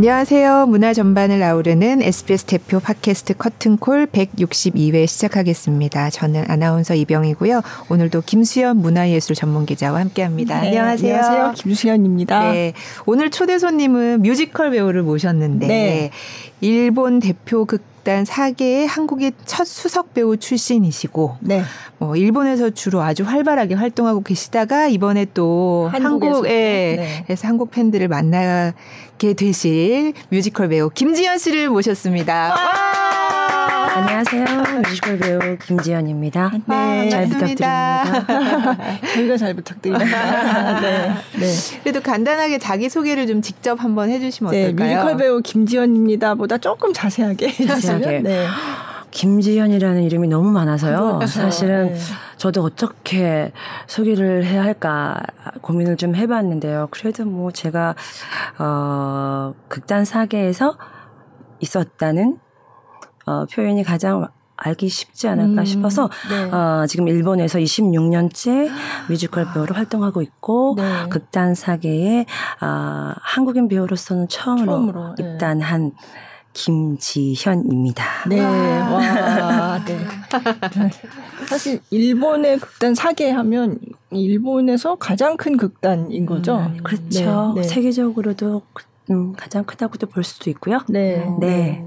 안녕하세요. 문화 전반을 아우르는 SBS 대표 팟캐스트 커튼콜 162회 시작하겠습니다. 저는 아나운서 이병이고요. 오늘도 김수현 문화예술 전문 기자와 함께합니다. 네, 안녕하세요. 안녕하세요. 김수현입니다. 네, 오늘 초대 손님은 뮤지컬 배우를 모셨는데 네. 일본 대표 극단 사계의 한국의 첫 수석 배우 출신이시고 네. 뭐 일본에서 주로 아주 활발하게 활동하고 계시다가 이번에 또 한국에서. 한국에 네. 그래서 한국 팬들을 만나 게 되실 뮤지컬 배우 김지현 씨를 모셨습니다. 안녕하세요. 뮤지컬 배우 김지연입니다. 네. 잘 반갑습니다. 부탁드립니다. 저희가 잘 부탁드립니다. 네. 네. 그래도 간단하게 자기 소개를 좀 직접 한번 해주시면 네, 어떨까요? 뮤지컬 배우 김지연입니다. 보다 조금 자세하게 자세하게. 해주시면. 네. 김지연이라는 이름이 너무 많아서요. 그렇죠. 사실은 네. 저도 어떻게 소개를 해야 할까 고민을 좀 해봤는데요. 그래도 뭐 제가 어 극단 사계에서 있었다는 어 표현이 가장 알기 쉽지 않을까 음, 싶어서 네. 어, 지금 일본에서 26년째 뮤지컬 배우로 활동하고 있고 네. 극단 사계에 아, 한국인 배우로서는 처음으로, 처음으로, 네. 입단한 김지현입니다. 네, 와, 네. 사실 일본의 극단 사계 하면 일본에서 가장 큰 극단인 거죠. 그렇죠. 네, 네. 세계적으로도 음, 가장 크다고도 볼 수도 있고요. 네. 네.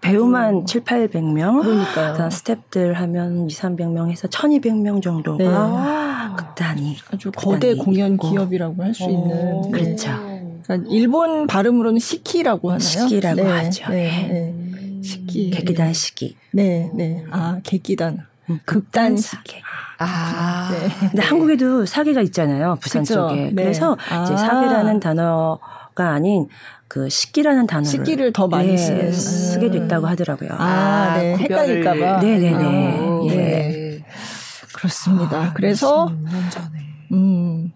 배우만 7, 800명. 그러니까요. 스탭들 하면 2, 300명 해서 1200명 정도가 네. 극단이 아주 극단이 거대 공연 있고. 기업이라고 할 수 있는. 네. 그렇죠. 그러니까 일본 발음으로는 시키라고 하나요? 시키라고 네, 하죠. 네, 네. 시키. 객기단 시기. 네, 네. 아, 객기단. 음, 극단 사계. 아, 네. 근데 한국에도 사계가 있잖아요. 부산 그쵸. 쪽에. 네. 그래서 이제 아. 사계라는 단어가 아닌 그 식기라는 단어를 식기를 더 많이 네, 쓰는. 쓰게 됐다고 하더라고요. 아, 네. 구별을- 헷갈릴까봐. 네네네. 아, 예. 네. 그렇습니다. 그래서, 26년 전에. 음,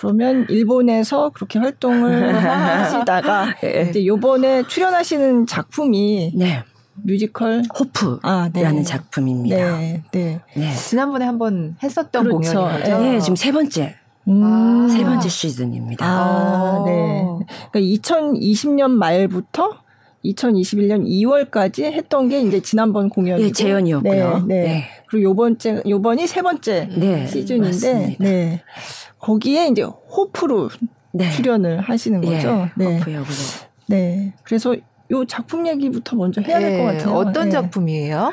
그러면 일본에서 그렇게 활동을 하시다가, 네. 이제 요번에 출연하시는 작품이 네. 뮤지컬, 호프라는 아, 네. 작품입니다. 네, 네. 네. 지난번에 한번 했었던 그렇죠. 공연인 거죠? 네, 지금 세 번째, 음. 세 번째 시즌입니다. 아, 네. 그러니까 2020년 말부터 2021년 2월까지 했던 게 이제 지난번 공연이고 예, 재연이었고요. 네, 네. 네. 그리고 요번째 요번이 세 번째 네, 시즌인데 맞습니다. 네. 거기에 이제 호프로 네. 출연을 하시는 거죠. 예, 네. 호프 역으로. 네. 그래서 요 작품 얘기부터 먼저 해야 될것 네, 같아요. 어떤 네. 작품이에요?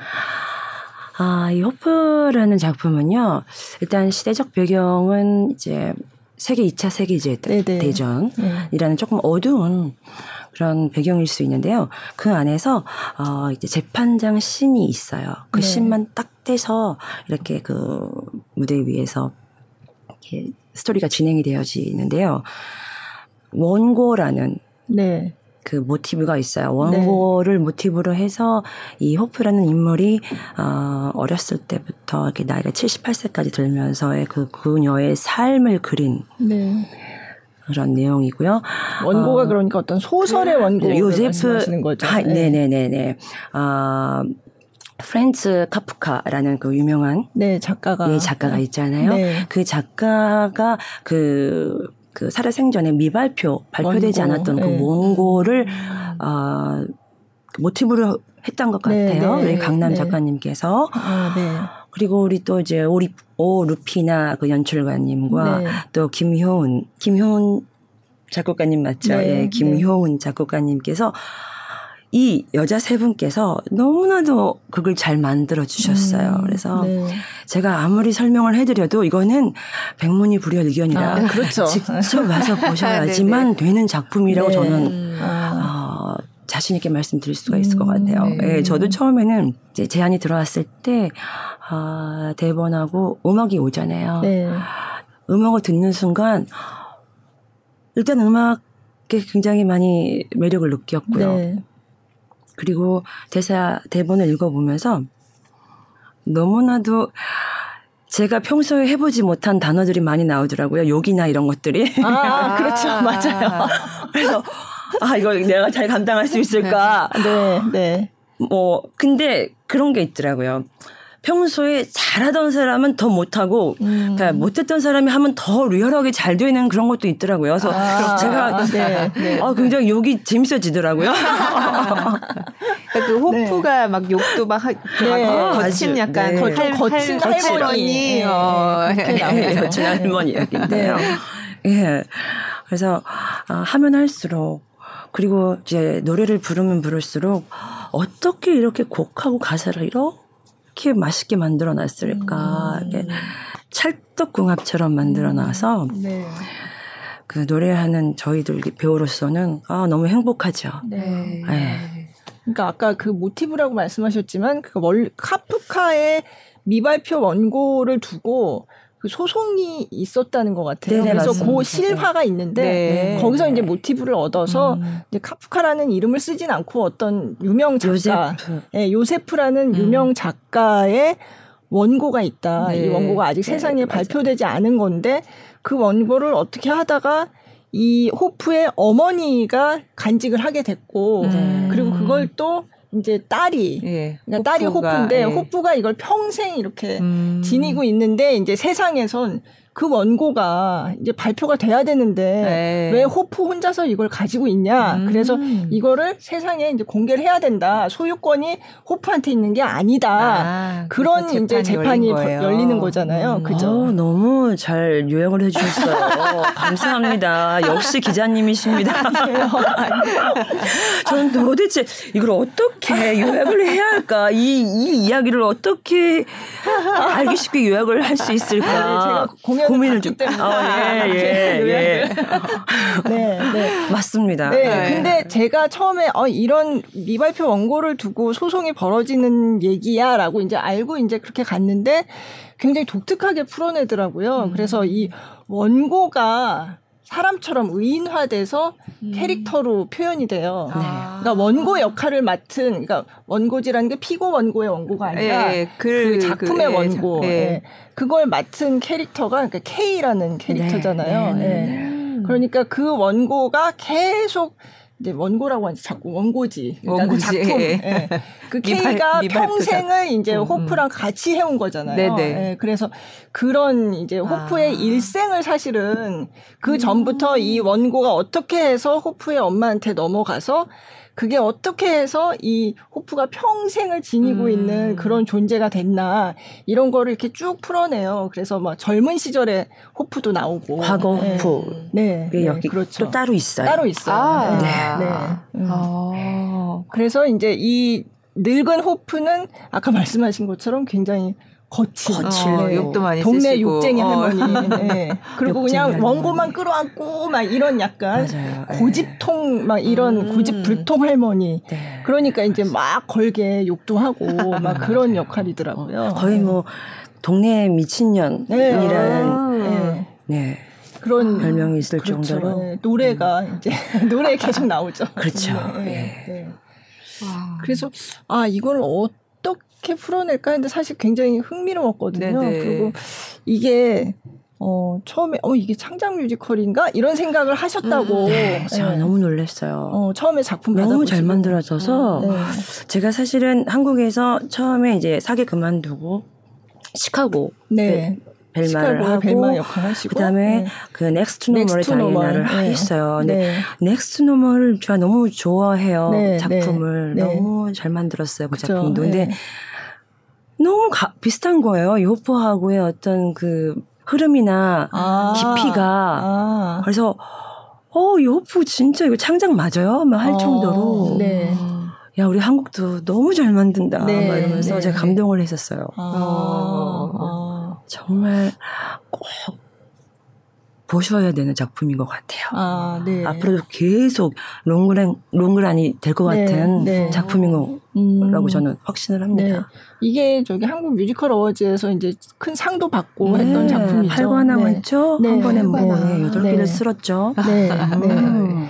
아, 이 호프라는 작품은요. 일단 시대적 배경은 이제 세계 2차 세계제 네네. 대전이라는 네. 조금 어두운 그런 배경일 수 있는데요. 그 안에서 어 이제 재판장 씬이 있어요. 그 네. 씬만 딱 떼서 이렇게 그 무대 위에서 이렇게 스토리가 진행이 되어지는데요. 원고라는 네. 그 모티브가 있어요. 원고를 모티브로 해서 이 호프라는 인물이 어, 어렸을 때부터 이렇게 나이가 78세까지 들면서의 그 그녀의 삶을 그린 네. 그런 내용이고요. 원고가 어, 그러니까 어떤 소설의 원고 요세프 말씀하시는 거죠. 아, 네 네 네네. 아 프란츠 카프카라는 그 유명한 네, 작가가 예, 작가가 있잖아요. 네. 그 작가가 그, 그 살아생전에 미발표, 발표되지 원고, 않았던 네. 그 원고를, 어, 그 모티브로 했던 것 네, 같아요. 네, 우리 강남 네. 작가님께서. 아, 네. 그리고 우리 또 이제 오리, 오 루피나 그 연출가님과 네. 또 김효은, 김효은 작곡가님 맞죠? 네, 예, 김효은 작곡가님께서 이 여자 세 분께서 너무나도 그걸 잘 만들어 주셨어요. 음, 그래서 네. 제가 아무리 설명을 해드려도 이거는 백문이 불여일견이다. 아, 그렇죠. 직접 와서 보셔야지만 되는 작품이라고 네. 저는 음. 아, 어, 자신 있게 말씀드릴 수가 있을 것 같아요. 네. 예, 저도 처음에는 이제 제안이 들어왔을 때 아, 대본하고 음악이 오잖아요. 네. 음악을 듣는 순간 일단 음악에 굉장히 많이 매력을 느꼈고요. 네. 그리고 대사 대본을 읽어보면서 너무나도 제가 평소에 해보지 못한 단어들이 많이 나오더라고요. 욕이나 이런 것들이. 아, 그렇죠. 맞아요. 그래서 아 이거 내가 잘 감당할 수 있을까? 네, 네. 뭐 근데 그런 게 있더라고요. 평소에 잘하던 사람은 더 못하고 음. 그러니까 못했던 사람이 하면 더 리얼하게 잘 되는 그런 것도 있더라고요. 그래서 아, 제가 네, 네. 아, 굉장히 욕이 재밌어지더라고요. 그러니까 그 호프가 막 욕도 막 하, 네. 막 거친 아주, 약간 네. 할, 좀 거친 할, 할머니. 네, 어. 여친 할머니 얘기인데요. 예. 그래서 아, 하면 할수록 그리고 이제 노래를 부르면 부를수록 어떻게 이렇게 곡하고 가사를 이렇 게 맛있게 만들어 놨을까. 음. 이게 찰떡궁합처럼 만들어 놔서 네. 그 노래하는 저희들 배우로서는 아, 너무 행복하죠. 네. 네. 그러니까 아까 그 모티브라고 말씀하셨지만 그 월, 카프카의 미발표 원고를 두고 그 소송이 있었다는 것 같아요. 네네, 그래서 맞습니다. 그 실화가 있는데 네. 거기서 이제 모티브를 얻어서 음. 이제 카프카라는 이름을 쓰진 않고 어떤 유명 작가, 요세프. 예, 요세프라는 음. 유명 작가의 원고가 있다. 네. 이 원고가 아직 네, 세상에. 발표되지 않은 건데 그 원고를 어떻게 하다가 이 호프의 어머니가 간직을 하게 됐고 네. 그리고 그걸 또 이제 딸이 예. 그러니까 딸이 호프가, 호프인데 예. 호프가 이걸 평생 이렇게 음. 지니고 있는데 이제 세상에선 그 원고가 이제 발표가 돼야 되는데 네. 왜 호프 혼자서 이걸 가지고 있냐? 음. 그래서 이거를 세상에 이제 공개를 해야 된다. 소유권이 호프한테 있는 게 아니다. 아, 그런 그래서 이제 재판이 열린 거예요. 열리는 거잖아요. 음. 그죠? 어, 너무 잘 요약을 해주셨어요. 감사합니다. 역시 기자님이십니다. 저는 도대체 이걸 어떻게 요약을 해야 할까? 이, 이 이야기를 어떻게 알기 쉽게 요약을 할 수 있을까? 제가 공연을 고민을 봤기 좀. 때문에. 아, 예, 예, 예. 네, 네. 맞습니다. 네, 네. 근데 제가 처음에 어 이런 미발표 원고를 두고 소송이 벌어지는 얘기야라고 이제 알고 이제 그렇게 갔는데 굉장히 독특하게 풀어내더라고요. 그래서 이 원고가 사람처럼 의인화돼서 캐릭터로 표현이 돼요. 아. 그러니까 원고 역할을 맡은 그러니까 원고지라는 게 피고 원고의 원고가 아니라 예, 예. 그 글, 작품의 그, 예, 원고 예. 예. 그걸 맡은 캐릭터가 그러니까 K라는 캐릭터잖아요. 네, 네, 네, 예. 음. 그러니까 그 원고가 계속 이제 원고라고 하지 자꾸 원고지. 원고지, 그 작품. 예. 예. 그 미발- K가 미발표 평생을 이제 작품. 호프랑 같이 해온 거잖아요. 네네. 예. 그래서 그런 이제 호프의 아. 일생을 사실은 그 음. 전부터 이 원고가 어떻게 해서 호프의 엄마한테 넘어가서 그게 어떻게 해서 이 호프가 평생을 지니고 음. 있는 그런 존재가 됐나 이런 거를 이렇게 쭉 풀어내요. 그래서 막 젊은 시절에 호프도 나오고 과거 네. 호프. 네, 게 네, 여기 그렇죠. 또 따로 있어요. 따로 있어요. 아. 네. 네. 음. 어. 그래서 이제 이 늙은 호프는 아까 말씀하신 것처럼 굉장히 거친, 거칠고. 어, 욕도 많이 동네 쓰시고. 욕쟁이 어. 할머니. 네. 그리고 그냥 할머니. 원고만 끌어안고 막 이런 약간 맞아요. 예. 고집통 막 이런 음. 고집 불통 할머니. 네. 그러니까 이제 막 걸게 욕도 하고 막 그런 역할이더라고요. 거의 뭐 동네 미친년이라는 아. 네. 네. 그런 별명이 있을 그렇죠. 정도로 네. 노래가 이제 노래 계속 나오죠. 그렇죠. 네. 예. 네. 와. 그래서 아 이걸 어 떻게 풀어낼까 했는데 사실 굉장히 흥미로웠거든요. 네네. 그리고 이게 어 처음에 어 이게 창작 뮤지컬인가 이런 생각을 하셨다고. 네, 제가 네. 너무 놀랐어요. 어 처음에 작품 너무 잘. 만들어져서 네. 제가 사실은 한국에서 처음에 이제 사계 그만두고 시카고 네. 벨마를 하고 벨마 그다음에 네. 그 Next Normal의. 다이애나를 네. 했어요. 근데 네. Next Normal을 제가 너무 좋아해요. 네, 작품을 네, 네. 너무 잘 만들었어요. 그 그죠. 작품도. 근데 네. 너무 가- 비슷한 거예요. 호프하고의 어떤 그 흐름이나 아. 깊이가 아. 그래서 어 호프 진짜 이거 창작 맞아요? 막할 어, 정도로 네. 야 우리 한국도 너무 잘 만든다 네, 막 이러면서 네. 제가 감동을 했었어요. 아. 어. 아. 정말 꼭 보셔야 되는 작품인 것 같아요. 아, 네. 앞으로도 계속 롱그란 롱그란이 될것 네, 같은 네. 작품인 거라고 음. 저는 확신을 네. 합니다. 이게 저기 한국 뮤지컬 어워즈에서 이제 큰 상도 받고 네, 했던 작품이죠. 팔관왕 네. 했죠. 네, 한 번에 뭐 팔관왕. 네, 여덟 네. 개를 쓸었죠. 네, 네. 음.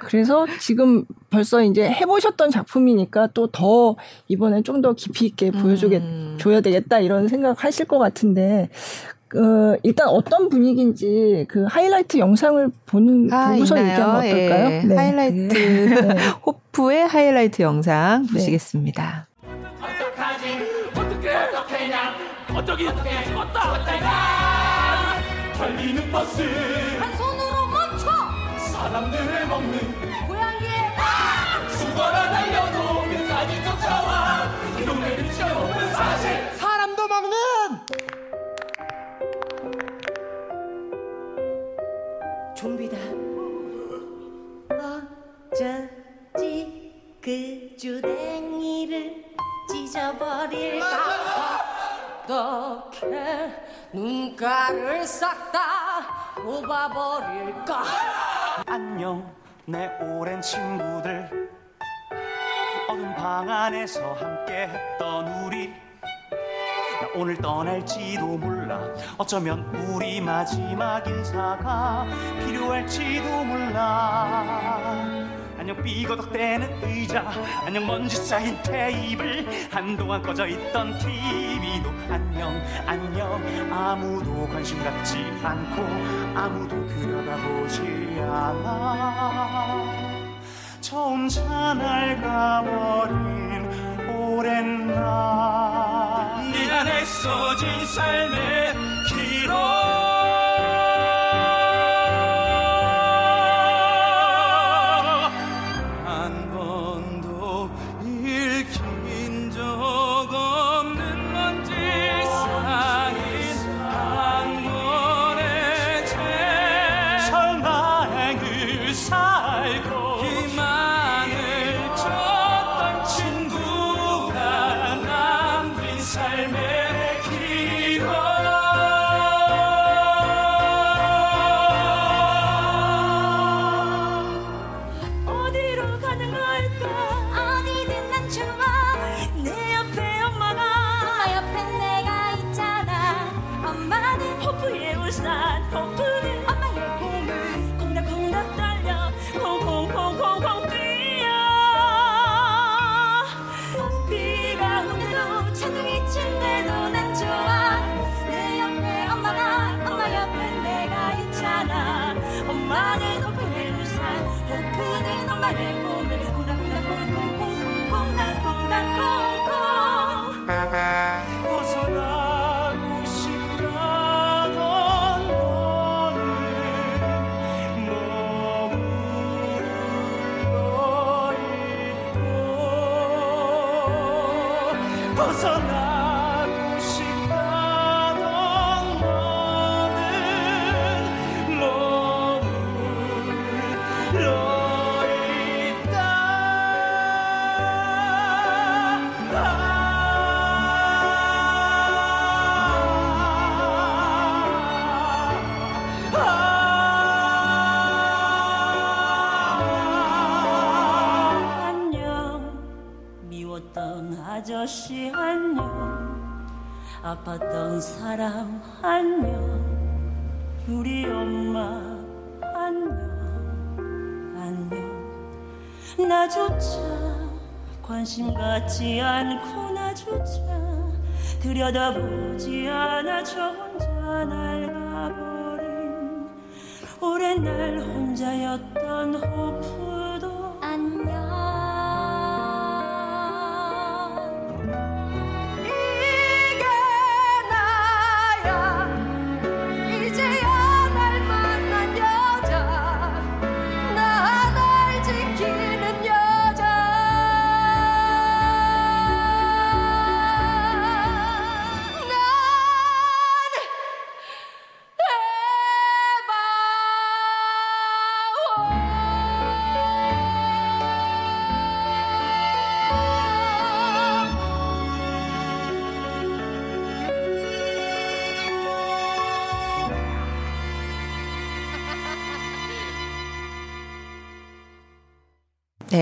그래서 지금 벌써 이제 해보셨던 작품이니까 또 더 이번에 좀 더 깊이 있게 보여주겠, 음. 줘야 되겠다 이런 생각 하실 것 같은데, 어, 일단 어떤 분위기인지 그 하이라이트 영상을 보는, 아, 보고서 있나요? 얘기하면 어떨까요? 예. 네. 하이라이트 네. 호프의 하이라이트 영상 보시겠습니다. 어떡하지 어떻게 죽었다 내가 달리는 버스 한 손으로 멈춰 사람들을 먹는 고양이의 죽어라 달려도 끝까지 쫓아와 이 동네를 지켜먹는 사실. 사람도 먹는! 좀비다. 어쩌지? 그 주댕이를 찢어버릴까? 어떻게 눈가를 싹 다 뽑아버릴까? 안녕 내 오랜 친구들. 어두운 방 안에서 함께 했던 우리. 나 오늘 떠날지도 몰라. 어쩌면 우리 마지막 인사가 필요할지도 몰라 안녕 삐거덕대는 의자 안녕 먼지 쌓인 테이블 한동안 꺼져 있던 TV도 안녕 안녕. 아무도 관심 갖지 않고 아무도 들여다보지 않아. 저 혼자 낡아버린 오랜 날네 안에 써진 삶의 기록 호프의 아팠던 사람 안녕. 우리 엄마 안녕. 안녕. 나조차 관심 갖지 않고 나조차 들여다보지 않아. 저 혼자 낡아버린 오랜 날 혼자였던 호프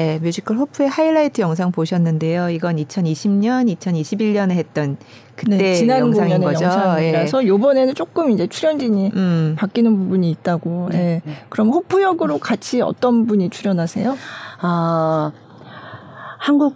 네, 뮤지컬 호프의 하이라이트 영상 보셨는데요. 이건 2020년, 2021년에 했던 그때 네, 지난 영상인 거죠. 영상이라서 요번에는 조금 이제 출연진이 예. 음. 바뀌는 부분이 있다고. 네, 예. 그럼 호프 역으로 같이 어떤 분이 출연하세요? 아, 한국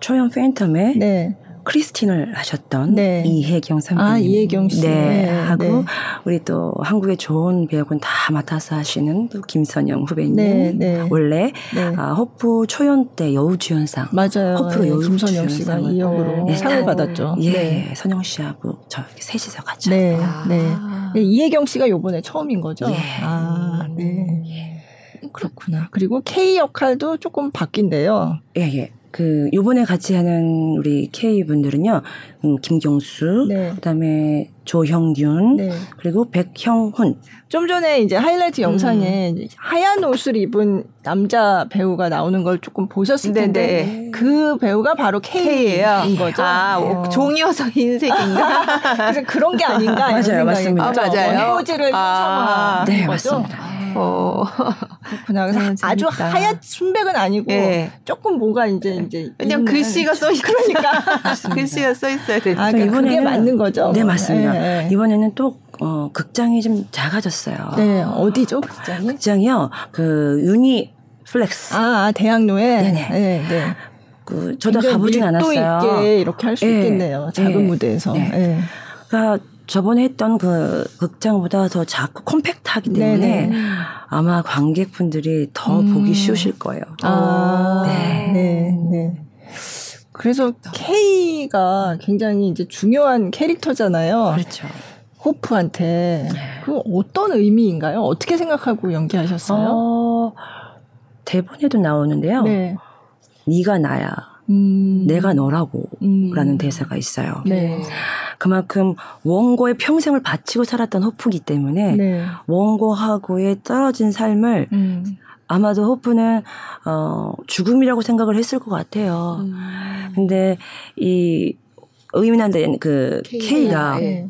초연 팬텀의 네. 크리스틴을 하셨던 네. 이혜경 선배님. 아, 이혜경 씨. 네, 네, 하고 네. 우리 또 한국의 좋은 배역은 다 맡아서 하시는 또 김선영 후배님. 네, 네. 원래 네. 아, 호프 초연 때 여우주연상. 맞아요. 허프로 예, 여우 김선영 씨가 이 역으로 네, 상을 다- 받았죠. 예, 네. 선영 씨하고 저 셋이서 같이. 네, 아. 네. 예, 이혜경 씨가 요번에 처음인 거죠? 예. 아, 네. 그렇구나. 그리고 K 역할도 조금 바뀐대요. 예, 예. 그 요번에 같이 하는 우리 K 분들은요. 음, 김경수, 네. 그다음에 조형균, 네. 그리고 백형훈. 좀 전에 이제 하이라이트 영상에 이제 하얀 옷을 입은 남자 배우가 나오는 걸 조금 보셨을 네, 텐데 네. 그 배우가 바로 K예요. K인 거죠. 아, 어. 종이어서 흰색인가? 그래서 그런 게 아닌가 맞아요, 맞습니다. 아, 맞아요? 원포즈를 아, 아, 네. 맞습니다. 어. 그렇구나. 그래서 아, 아주. 하얀 순백은 아니고 예. 조금 뭐가 이제 이제 왜냐면 있는- 글씨가 써있 그러니까 글씨가 써 있어야 돼. 아, 또 그러니까 그게 맞는 거죠. 네, 맞습니다. 예, 예. 이번에는 또 어, 극장이 좀 작아졌어요. 네, 어디죠, 극장이? 극장이요. 그 유니플렉스. 아, 아, 대학로에. 네네. 네, 네. 그 저도 가보진 않았어요. 있게 이렇게 할수 예. 있겠네요. 작은 예. 무대에서. 네. 예. 그러니까 저번에 했던 그 극장보다 더 작고 compact하기 때문에 네네. 아마 관객분들이 더 음. 보기 쉬우실 거예요. 아, 네. 네, 네. 그래서 K가 굉장히 이제 중요한 캐릭터잖아요. 그렇죠. 호프한테. 그 어떤 의미인가요? 어떻게 생각하고 연기하셨어요? 어, 대본에도 나오는데요. 네. 네가 나야, 음. 내가 너라고. 음. 라는 대사가 있어요. 네. 그만큼 원고에 평생을 바치고 살았던 호프기 때문에 네. 원고하고의 떨어진 삶을 음. 아마도 호프는 어, 죽음이라고 생각을 했을 것 같아요. 음. 근데 이 의민한데 그 K가 네.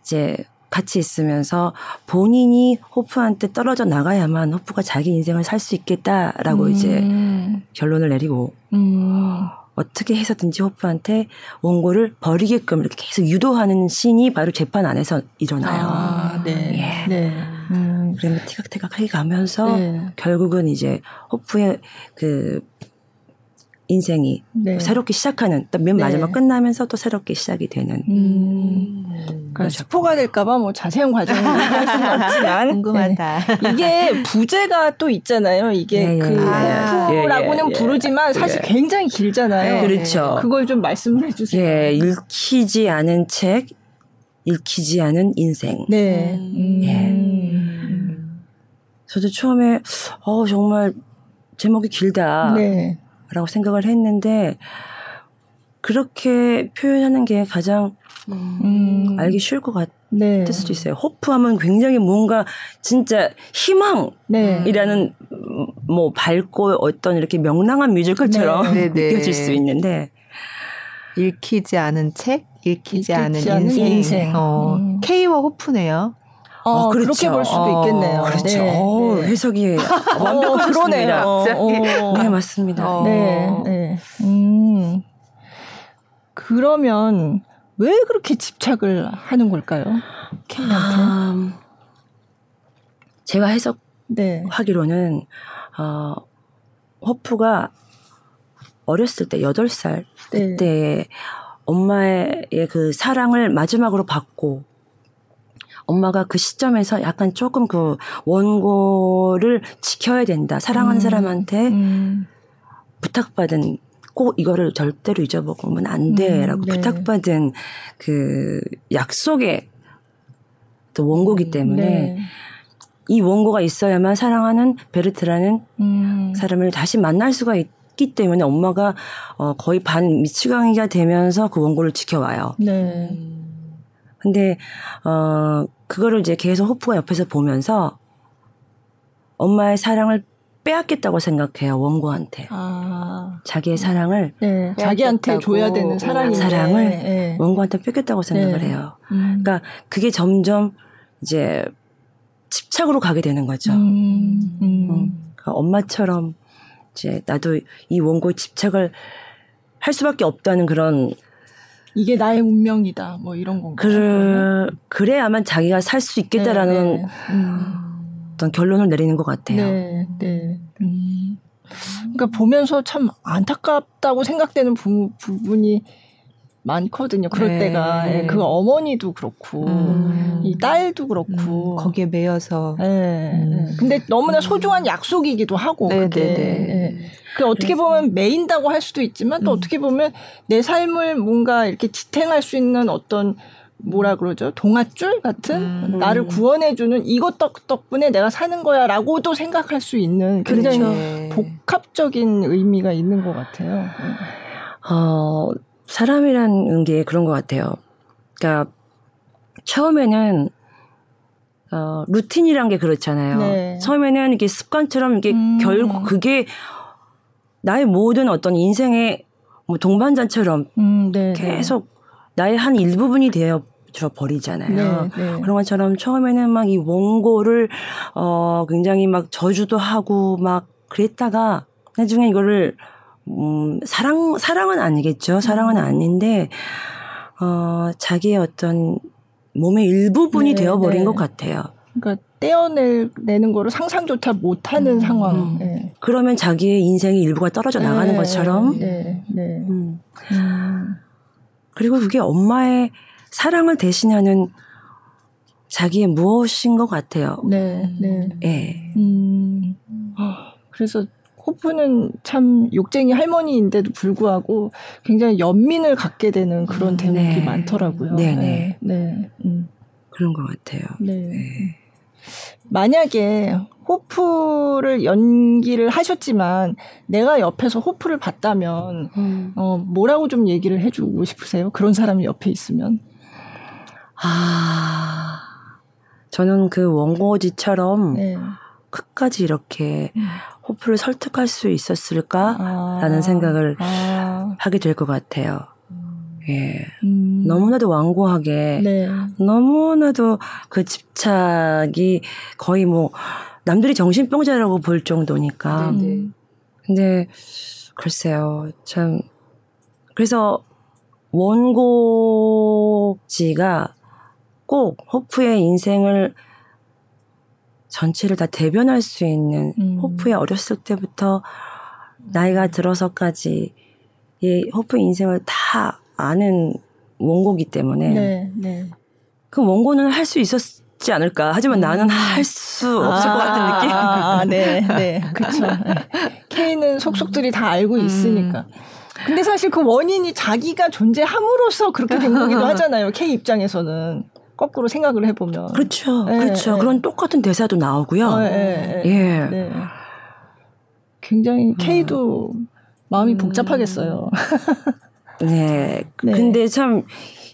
이제 같이 있으면서 본인이 호프한테 떨어져 나가야만 호프가 자기 인생을 살 수 있겠다라고 이제 음. 결론을 내리고 음. 어떻게 해서든지 호프한테 원고를 버리게끔 이렇게 계속 유도하는 신이 바로 재판 안에서 일어나요. 아, 네. 네. 음. 그러면 티각태각 하게 가면서 네. 결국은 이제 호프의 그 인생이 네. 새롭게 시작하는 또맨 네. 마지막 끝나면서 또 새롭게 시작이 되는 음. 그러니까 스포가 될까봐 뭐 자세한 수는 없지만 궁금하다. 네. 이게 부제가 또 있잖아요. 이게 예, 예, 그 예. 호프라고는 예, 예, 부르지만 사실 예. 굉장히 길잖아요. 그렇죠. 그걸 좀 말씀을 해주세요. 예, 읽히지 않은 책, 읽히지 않은 인생. 네. 음. 음. 저도 처음에 어 정말 제목이 길다 라고 네. 생각을 했는데 그렇게 표현하는 게 가장 음. 알기 쉬울 것 같을 네. 수도 있어요. 호프하면 굉장히 뭔가 진짜 희망이라는 네. 음, 뭐 밝고 어떤 이렇게 명랑한 뮤지컬처럼 네, 네. 느껴질 수 있는데 읽히지 않은 책, 읽히지, 읽히지 않은 않은 인생. 인생. 어, 음. K와 호프네요. 어, 어, 그렇죠. 그렇게 볼 수도 어, 있겠네요. 그렇죠. 네. 어, 네. 해석이 어, 완벽하셨습니다. 그러네요. 어. 네 맞습니다. 어. 네, 네. 음. 그러면 왜 그렇게 집착을 하는 걸까요? 캔한테. 음, 제가 네. 해석하기로는 어, 호프가 어렸을 때 8살 네. 때 엄마의 그 사랑을 마지막으로 받고 엄마가 그 시점에서 약간 조금 그 원고를 지켜야 된다. 사랑하는 음. 사람한테 음. 부탁받은 꼭 이거를 절대로 잊어먹으면 안 돼라고 음, 네. 부탁받은 그 약속의 또 원고기 때문에 네. 이 원고가 있어야만 사랑하는 베르트라는 음. 사람을 다시 만날 수가 있기 때문에 엄마가 어 거의 반 미치광이가 되면서 그 원고를 지켜와요. 네. 근데 어 그거를 이제 계속 호프가 옆에서 보면서 엄마의 사랑을 빼앗겠다고 생각해요 원고한테 아. 자기의 사랑을 네. 자기한테. 줘야 되는 사랑인데. 사랑을 네. 원고한테 뺏겼다고 생각을 네. 해요. 음. 그러니까 그게 점점 이제 집착으로 가게 되는 거죠. 음. 음. 음. 그러니까 엄마처럼 이제 나도 이 원고에 집착을 할 수밖에 없다는 그런 이게 나의 운명이다. 뭐 이런 건가요? 그 그래야만 자기가 살 수 있겠다라는 네, 네. 음. 어떤 결론을 내리는 것 같아요. 네, 네. 음. 그러니까 보면서 참 안타깝다고 생각되는 부, 부분이 많거든요. 그럴 네. 때가 예, 그 어머니도 그렇고 음. 이 딸도 음, 그렇고 거기에 매여서 예, 음. 예. 근데 너무나 소중한 약속이기도 하고 네, 그게 네, 네. 예. 그 어떻게 보면 매인다고 할 수도 있지만 또 음. 어떻게 보면 내 삶을 뭔가 이렇게 지탱할 수 있는 어떤 뭐라 그러죠 동아줄 같은 음. 나를 구원해주는 이것 덕, 덕분에 내가 사는 거야라고도 생각할 수 있는 굉장히 그렇죠. 네. 복합적인 의미가 있는 것 같아요. 어, 사람이라는 게 그런 것 같아요. 그러니까 처음에는 어, 루틴이란 게 그렇잖아요. 네. 처음에는 이게 습관처럼 이게 음. 결국 그게 나의 모든 어떤 인생의 뭐 동반자처럼 음, 네, 네. 계속 나의 한 일부분이 되어 버리잖아요. 네, 네. 그런 것처럼 처음에는 막 이 원고를 어 굉장히 막 저주도 하고 막 그랬다가 나중에 이거를 음 사랑 사랑은 아니겠죠. 사랑은 음. 아닌데 어 자기의 어떤 몸의 일부분이 네, 되어 버린 네. 것 같아요. 그러니까 떼어내는 거를 상상조차 못하는 음, 상황. 음. 네. 그러면 자기의 인생의 일부가 떨어져 나가는 네, 것처럼 네, 네. 음. 음. 그리고 그게 엄마의 사랑을 대신하는 자기의 무엇인 것 같아요. 네, 네. 예. 음. 아, 그래서 호프는 참 욕쟁이 할머니인데도 불구하고 굉장히 연민을 갖게 되는 그런 음, 대목이 네. 많더라고요. 네, 네, 네. 음, 그런 것 같아요. 네. 만약에 호프를 연기를 하셨지만 내가 옆에서 호프를 봤다면 어, 뭐라고 좀 얘기를 해주고 싶으세요? 그런 사람이 옆에 있으면. 아, 저는 그 원고지처럼 네. 끝까지 이렇게 음. 호프를 설득할 수 있었을까? 아. 라는 생각을 아. 하게 될 것 같아요. 예. 음. 너무나도 완고하게, 네. 너무나도 그 집착이 거의 뭐, 남들이 정신병자라고 볼 정도니까. 네, 네. 음. 근데, 글쎄요, 참. 그래서 원고지가 꼭 호프의 인생을 전체를 다 대변할 수 있는 음. 호프의 어렸을 때부터 나이가 들어서까지 이 호프의 인생을 다 아는 원고기 때문에 네, 네. 그 원고는 할 수 있었지 않을까. 하지만 나는 할 수 없을 것 같은 느낌. 음. 아, 아, 네, 네. 네. K는 속속들이 다 알고 음. 있으니까. 근데 사실 그 원인이 자기가 존재함으로써 그렇게 된 거기도 하잖아요. K 입장에서는. 거꾸로 생각을 해보면. 그렇죠. 네, 그렇죠. 네. 그런 똑같은 대사도 나오고요. 어, 예, 예. 예. 네. 굉장히 K도 마음이 복잡하겠어요. 네. 네. 근데 참,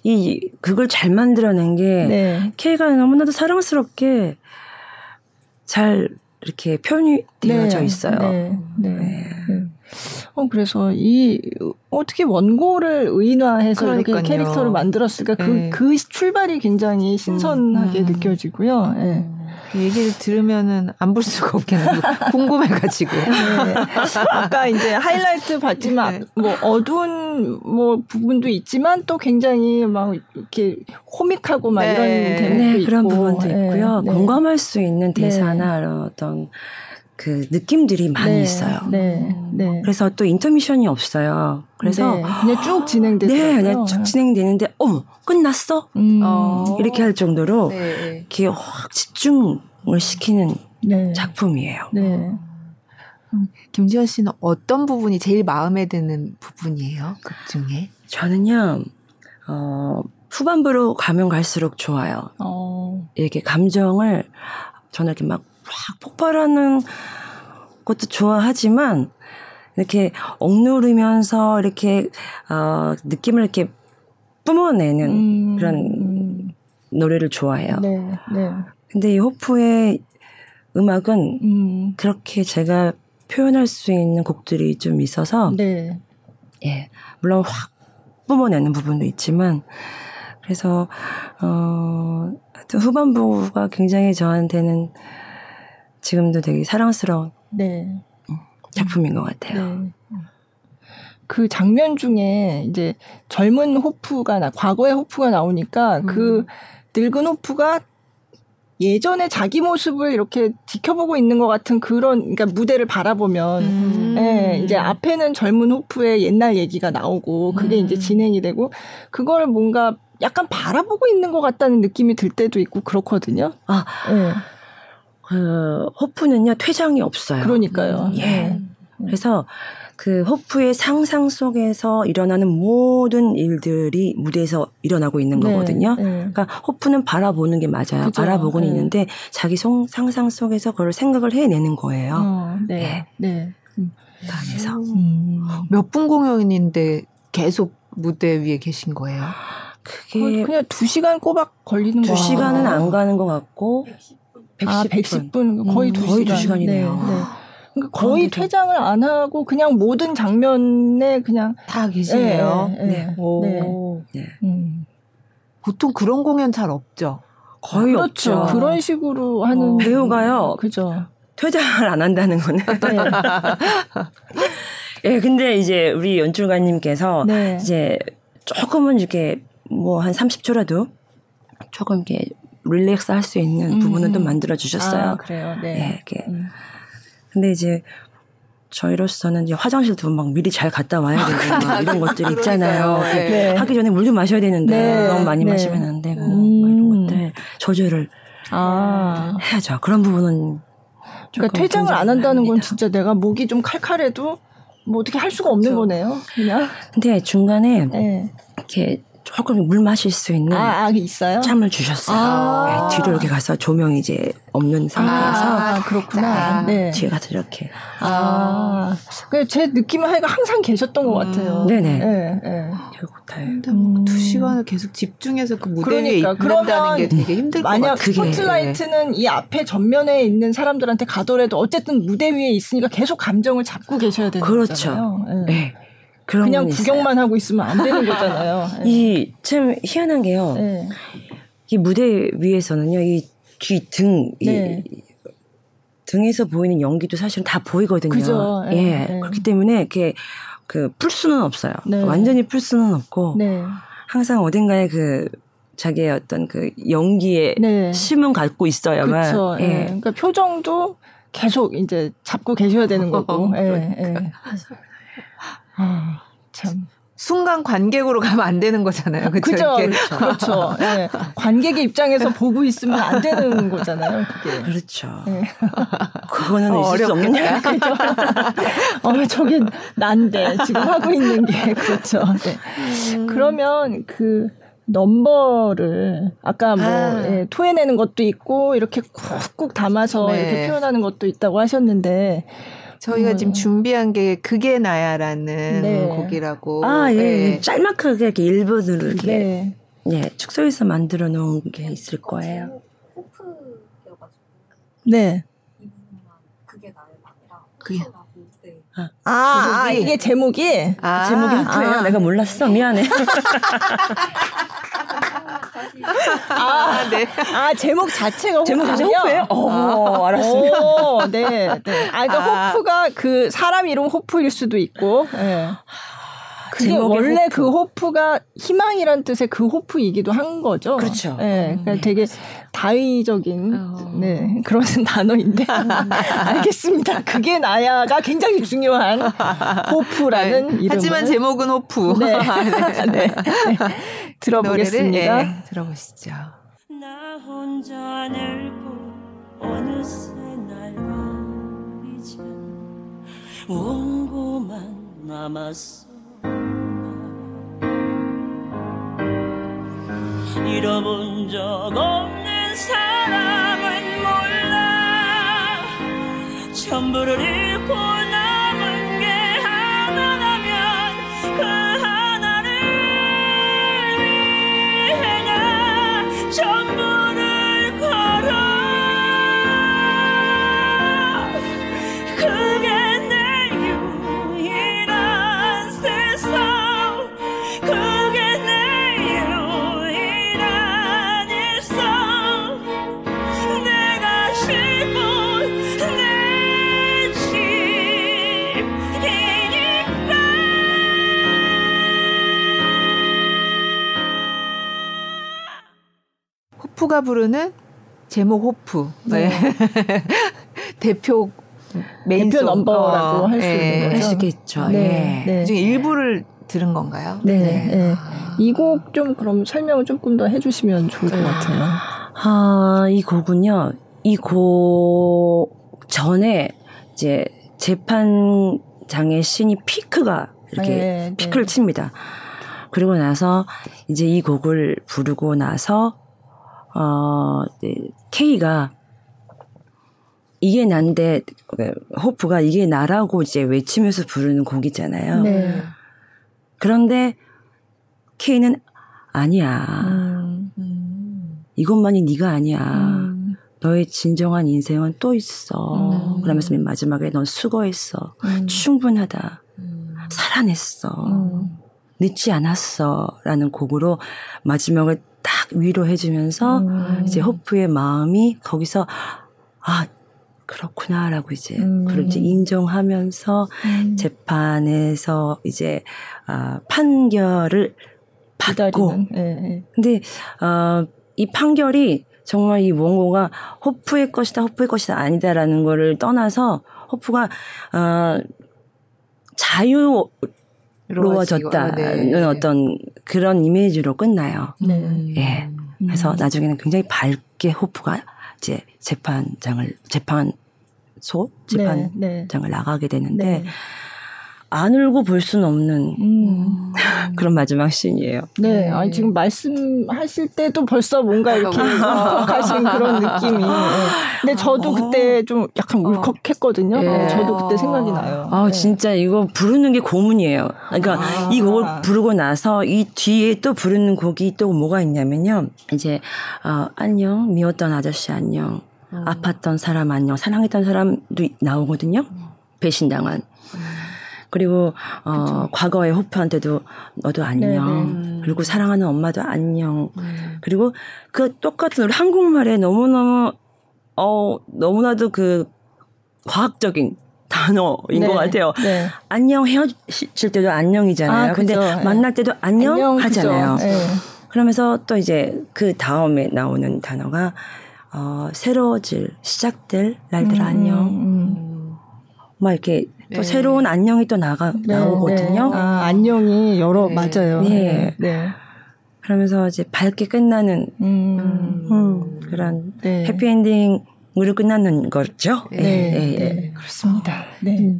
이, 그걸 잘 만들어낸 게, 네. K가 너무나도 사랑스럽게 잘 이렇게 표현이 되어져 있어요. 네. 네. 네. 네. 어, 그래서 이, 어떻게 원고를 의인화해서 이렇게 그러니까요. 캐릭터를 만들었을까? 그, 네. 그 출발이 굉장히 신선하게 음. 느껴지고요. 예. 그 얘기를 들으면은 안 볼 수가 없겠네요. 궁금해가지고. 네. 아까 이제 하이라이트 봤지만 네. 뭐 어두운 뭐 부분도 있지만 또 굉장히 막 이렇게 코믹하고 막 네. 이런 대목도 네, 있고 그런 부분도 네, 있고요. 네. 공감할 수 있는 네. 대사나 어떤 그 느낌들이 많이 네, 있어요. 네, 네. 그래서 또 인터미션이 없어요. 그래서 네, 그냥 쭉 진행되더라고요. 네, 그냥 쭉 진행되는데 어머 끝났어 음, 어. 이렇게 할 정도로 네. 이렇게 확 집중을 시키는 네. 작품이에요. 네. 김지현 씨는 어떤 부분이 제일 마음에 드는 부분이에요? 극 중에? 저는요 어, 후반부로 가면 갈수록 좋아요. 어. 이렇게 감정을 저는 이렇게 막 확 폭발하는 것도 좋아하지만 이렇게 억누르면서 이렇게 어, 느낌을 이렇게 뿜어내는 음, 그런 음, 노래를 좋아해요. 네, 네. 근데 이 호프의 음악은 음, 그렇게 제가 표현할 수 있는 곡들이 좀 있어서 네. 예 물론 확 뿜어내는 부분도 있지만 그래서 어 하여튼 후반부가 굉장히 저한테는 지금도 되게 사랑스러운 네. 작품인 것 같아요. 네. 그 장면 중에 이제 젊은 호프가 나, 과거의 호프가 나오니까 그 늙은 호프가 예전에 자기 모습을 이렇게 지켜보고 있는 것 같은 그런 그러니까 무대를 바라보면 음. 예, 이제 앞에는 젊은 호프의 옛날 얘기가 나오고 그게 음. 이제 진행이 되고 그거를 뭔가 약간 바라보고 있는 것 같다는 느낌이 들 때도 있고 그렇거든요. 아, 예. 그 호프는요 퇴장이 없어요. 그러니까요. 예. 그래서 그 호프의 상상 속에서 일어나는 모든 일들이 무대에서 일어나고 있는 네, 거거든요. 네. 그러니까 호프는 바라보는 게 맞아요. 그죠. 바라보고는 네. 있는데 자기 송- 상상 속에서 그걸 생각을 해내는 거예요. 어, 네. 네. 음. 그 안에서. 음. 몇분 공연인데 계속 무대 위에 계신 거예요? 그게 그냥 두 시간 꼬박 걸리는 두 거. 시간은 안 가는 것 같고 110 분. 아, 110분 거의 음, 두 거의 시간. 두 시간이네요. 네, 네. 그러니까 거의. 퇴장을 안 하고 그냥 모든 장면에 그냥 다 계시네요. 네, 네. 오. 네. 음. 보통 그런 공연 잘 없죠. 거의 그렇죠. 없죠. 그런 식으로 하는 어. 배우가요. 그죠. 퇴장을 안 한다는 거는. 네. 예, 근데 이제 우리 연출가님께서 네. 이제 조금은 이렇게 뭐 한 30초라도 조금 이렇게 릴렉스 할 수 있는 음, 부분은 또 음. 만들어 주셨어요. 아, 그래요. 예, 네. 이렇게. 음. 근데 이제 저희로서는 이제 화장실도 막 미리 잘 갔다 와야 되고 막 이런 것들 있잖아요. 그러니까요. 이렇게 네. 하기 전에 물 좀 마셔야 되는데 네. 너무 많이 네. 마시면 안 되고 음. 막 이런 것들 조절을 아. 해야죠. 그런 부분은 그러니까 퇴장을 안 한다는 건 합니다. 진짜 내가 목이 좀 칼칼해도 뭐 어떻게 할 수가 없는 그렇죠. 거네요. 그냥. 근데 중간에 네. 이렇게 조금 물 마실 수 있는 아, 아, 있어요? 짬을 주셨어요. 아. 네, 뒤로 이렇게 가서 조명이 이제 없는 상태에서 아, 그렇구나. 네. 뒤에 가서 이렇게 아, 그제 느낌은 하여가 항상 계셨던 것 음. 같아요. 네네. 네, 네. 결국 다 근데 뭐 음. 두 시간을 계속 집중해서 그 무대 위에 그러니까. 있는다는 게 그러면 되게 힘들 것 만약 같아요. 스포트라이트는 이 앞에 전면에 있는 사람들한테 가더라도 어쨌든 무대 위에 있으니까 계속 감정을 잡고 계셔야 되는 그렇죠. 거잖아요. 네. 네. 그런 그냥 건 있어요. 구경만 하고 있으면 안 되는 거잖아요. 네. 이참 희한한 게요. 네. 이 무대 위에서는요. 이 뒤 등, 이 네. 등에서 보이는 연기도 사실은 다 보이거든요. 그죠. 예, 예. 예. 그렇기 때문에 이렇게 그풀 수는 없어요. 네. 완전히 풀 수는 없고 네. 항상 어딘가에 그 자기의 어떤 그 연기에 네. 심은 갖고 있어야만. 그렇죠. 예. 예. 그러니까 표정도 계속 이제 잡고 계셔야 되는 거고. 예, 그러니까. 예. 아, 참. 순간 관객으로 가면 안 되는 거잖아요. 그쵸? 그죠. 이렇게. 그렇죠. 예. 관객의 입장에서 보고 있으면 안 되는 거잖아요. 그게. 그렇죠. 예. 그거는 어, 있을 수 없는 일. 그죠. 어, 저게 난데 지금 하고 있는 게 그렇죠. 네. 음. 그러면 그 넘버를 아까 뭐 아. 예, 토해내는 것도 있고 이렇게 쿡쿡 담아서 네. 이렇게 표현하는 것도 있다고 하셨는데 저희가 음. 지금 준비한 게 그게 나야라는 네. 곡이라고. 아, 예. 예. 짤막하게 이렇게 일부들을 이렇게 네. 예, 축소해서 만들어 놓은 게 있을 거예요. 네. 그게. 아, 아 제목이? 이게 제목이 아, 제목이 호프예요? 아. 내가 몰랐어. 미안해. 아, 네. 아 제목 자체가 제목 자체 호프군요. 호프예요? 어, 알았습니다. 오, 네, 네. 아, 그러니까 아. 호프가 그 사람 이름 호프일 수도 있고, 예. 그게 제목에 원래 호프. 그 호프가 희망이란 뜻의 그 호프이기도 한 거죠. 그렇죠. 예. 그러니까 되게 다의적인 어. 네 그런 단어인데 알겠습니다. 그게 나야가 굉장히 중요한 호프라는 이름. 네. 하지만 제목은 호프. 네. 네. 네. 네. 들어보겠습니다. 노래를, 예, 들어보시죠. 나 혼자 늙고 어느새 낡아 이제 원고만 남았어 잃어본 적 없는 사람은 몰라. 전부를 잃고 부르는 제목 호프. 네. 대표 메인 대표 송. 넘버라고 할수 있는 예. 거죠. 할수 있겠죠. 네, 예. 네. 그중에 일부를 들은 건가요? 네. 네. 이곡 좀 그럼 설명을 조금 더 해주시면 좋을 것 같아요. 아, 이 곡은요, 이 곡 전에 이제 재판장의 신이 피크가 이렇게 네, 네. 피크를 칩니다. 그리고 나서 이제 이 곡을 부르고 나서, 어, 네, K가 이게 난데, 호프가 이게 나라고 이제 외치면서 부르는 곡이잖아요. 네. 그런데 K는 아니야. 음, 음. 이것만이 네가 아니야. 음, 너의 진정한 인생은 또 있어. 음. 그러면서 맨 마지막에 넌 수고했어. 음, 충분하다. 음. 살아냈어. 음, 늦지 않았어. 라는 곡으로 마지막을 딱 위로해주면서 음. 이제 호프의 마음이 거기서 아, 그렇구나라고 이제 음. 그걸 이제 인정하면서 음. 재판에서 이제 아, 판결을 받고 예. 근데 어, 이 판결이 정말 이 원고가 호프의 것이다, 호프의 것이다 아니다라는 거를 떠나서 호프가 어, 자유 로워졌다는 네. 어떤 그런 이미지로 끝나요. 네. 예. 그래서 음. 나중에는 굉장히 밝게 호프가 이제 재판장을 재판소 재판장을 네, 네. 나가게 되는데 네. 안 울고 볼 수는 없는 음. 그런 마지막 씬이에요. 네, 아니 지금 말씀하실 때도 벌써 뭔가 이렇게 울컥하신 그런 느낌이. 예. 근데 저도 그때 좀 약간 울컥했거든요. 예. 네, 저도 그때 생각이 나요. 아 네. 진짜 이거 부르는 게 고문이에요. 그러니까 아. 이 곡을 부르고 나서 이 뒤에 또 부르는 곡이 또 뭐가 있냐면요. 이제 어, 안녕 미웠던 아저씨 안녕 아팠던 사람 안녕 사랑했던 사람도 나오거든요. 배신당한. 그리고 어, 과거의 호프한테도 너도 안녕. 네, 그리고 사랑하는 엄마도 안녕. 그리고 그 똑같은 우리 한국말에 너무너무 어 너무나도 그 과학적인 단어인 네, 것 같아요. 네. 안녕 헤어질 때도 안녕이잖아요. 아, 근데. 예. 만날 때도 안녕, 안녕, 하잖아요. 예. 그러면서 또 이제 그 다음에 나오는 단어가 어, 새로워질 시작될 날들 안녕. 음, 막 이렇게 또 네. 새로운 안녕이 또 나가 네, 나오거든요. 네. 아, 안녕이 여러 네. 맞아요. 네. 네. 그러면서 이제 밝게 끝나는 음. 음, 그런 네. 해피엔딩으로 끝나는 거죠. 네. 예, 예, 예. 네. 그렇습니다. 네.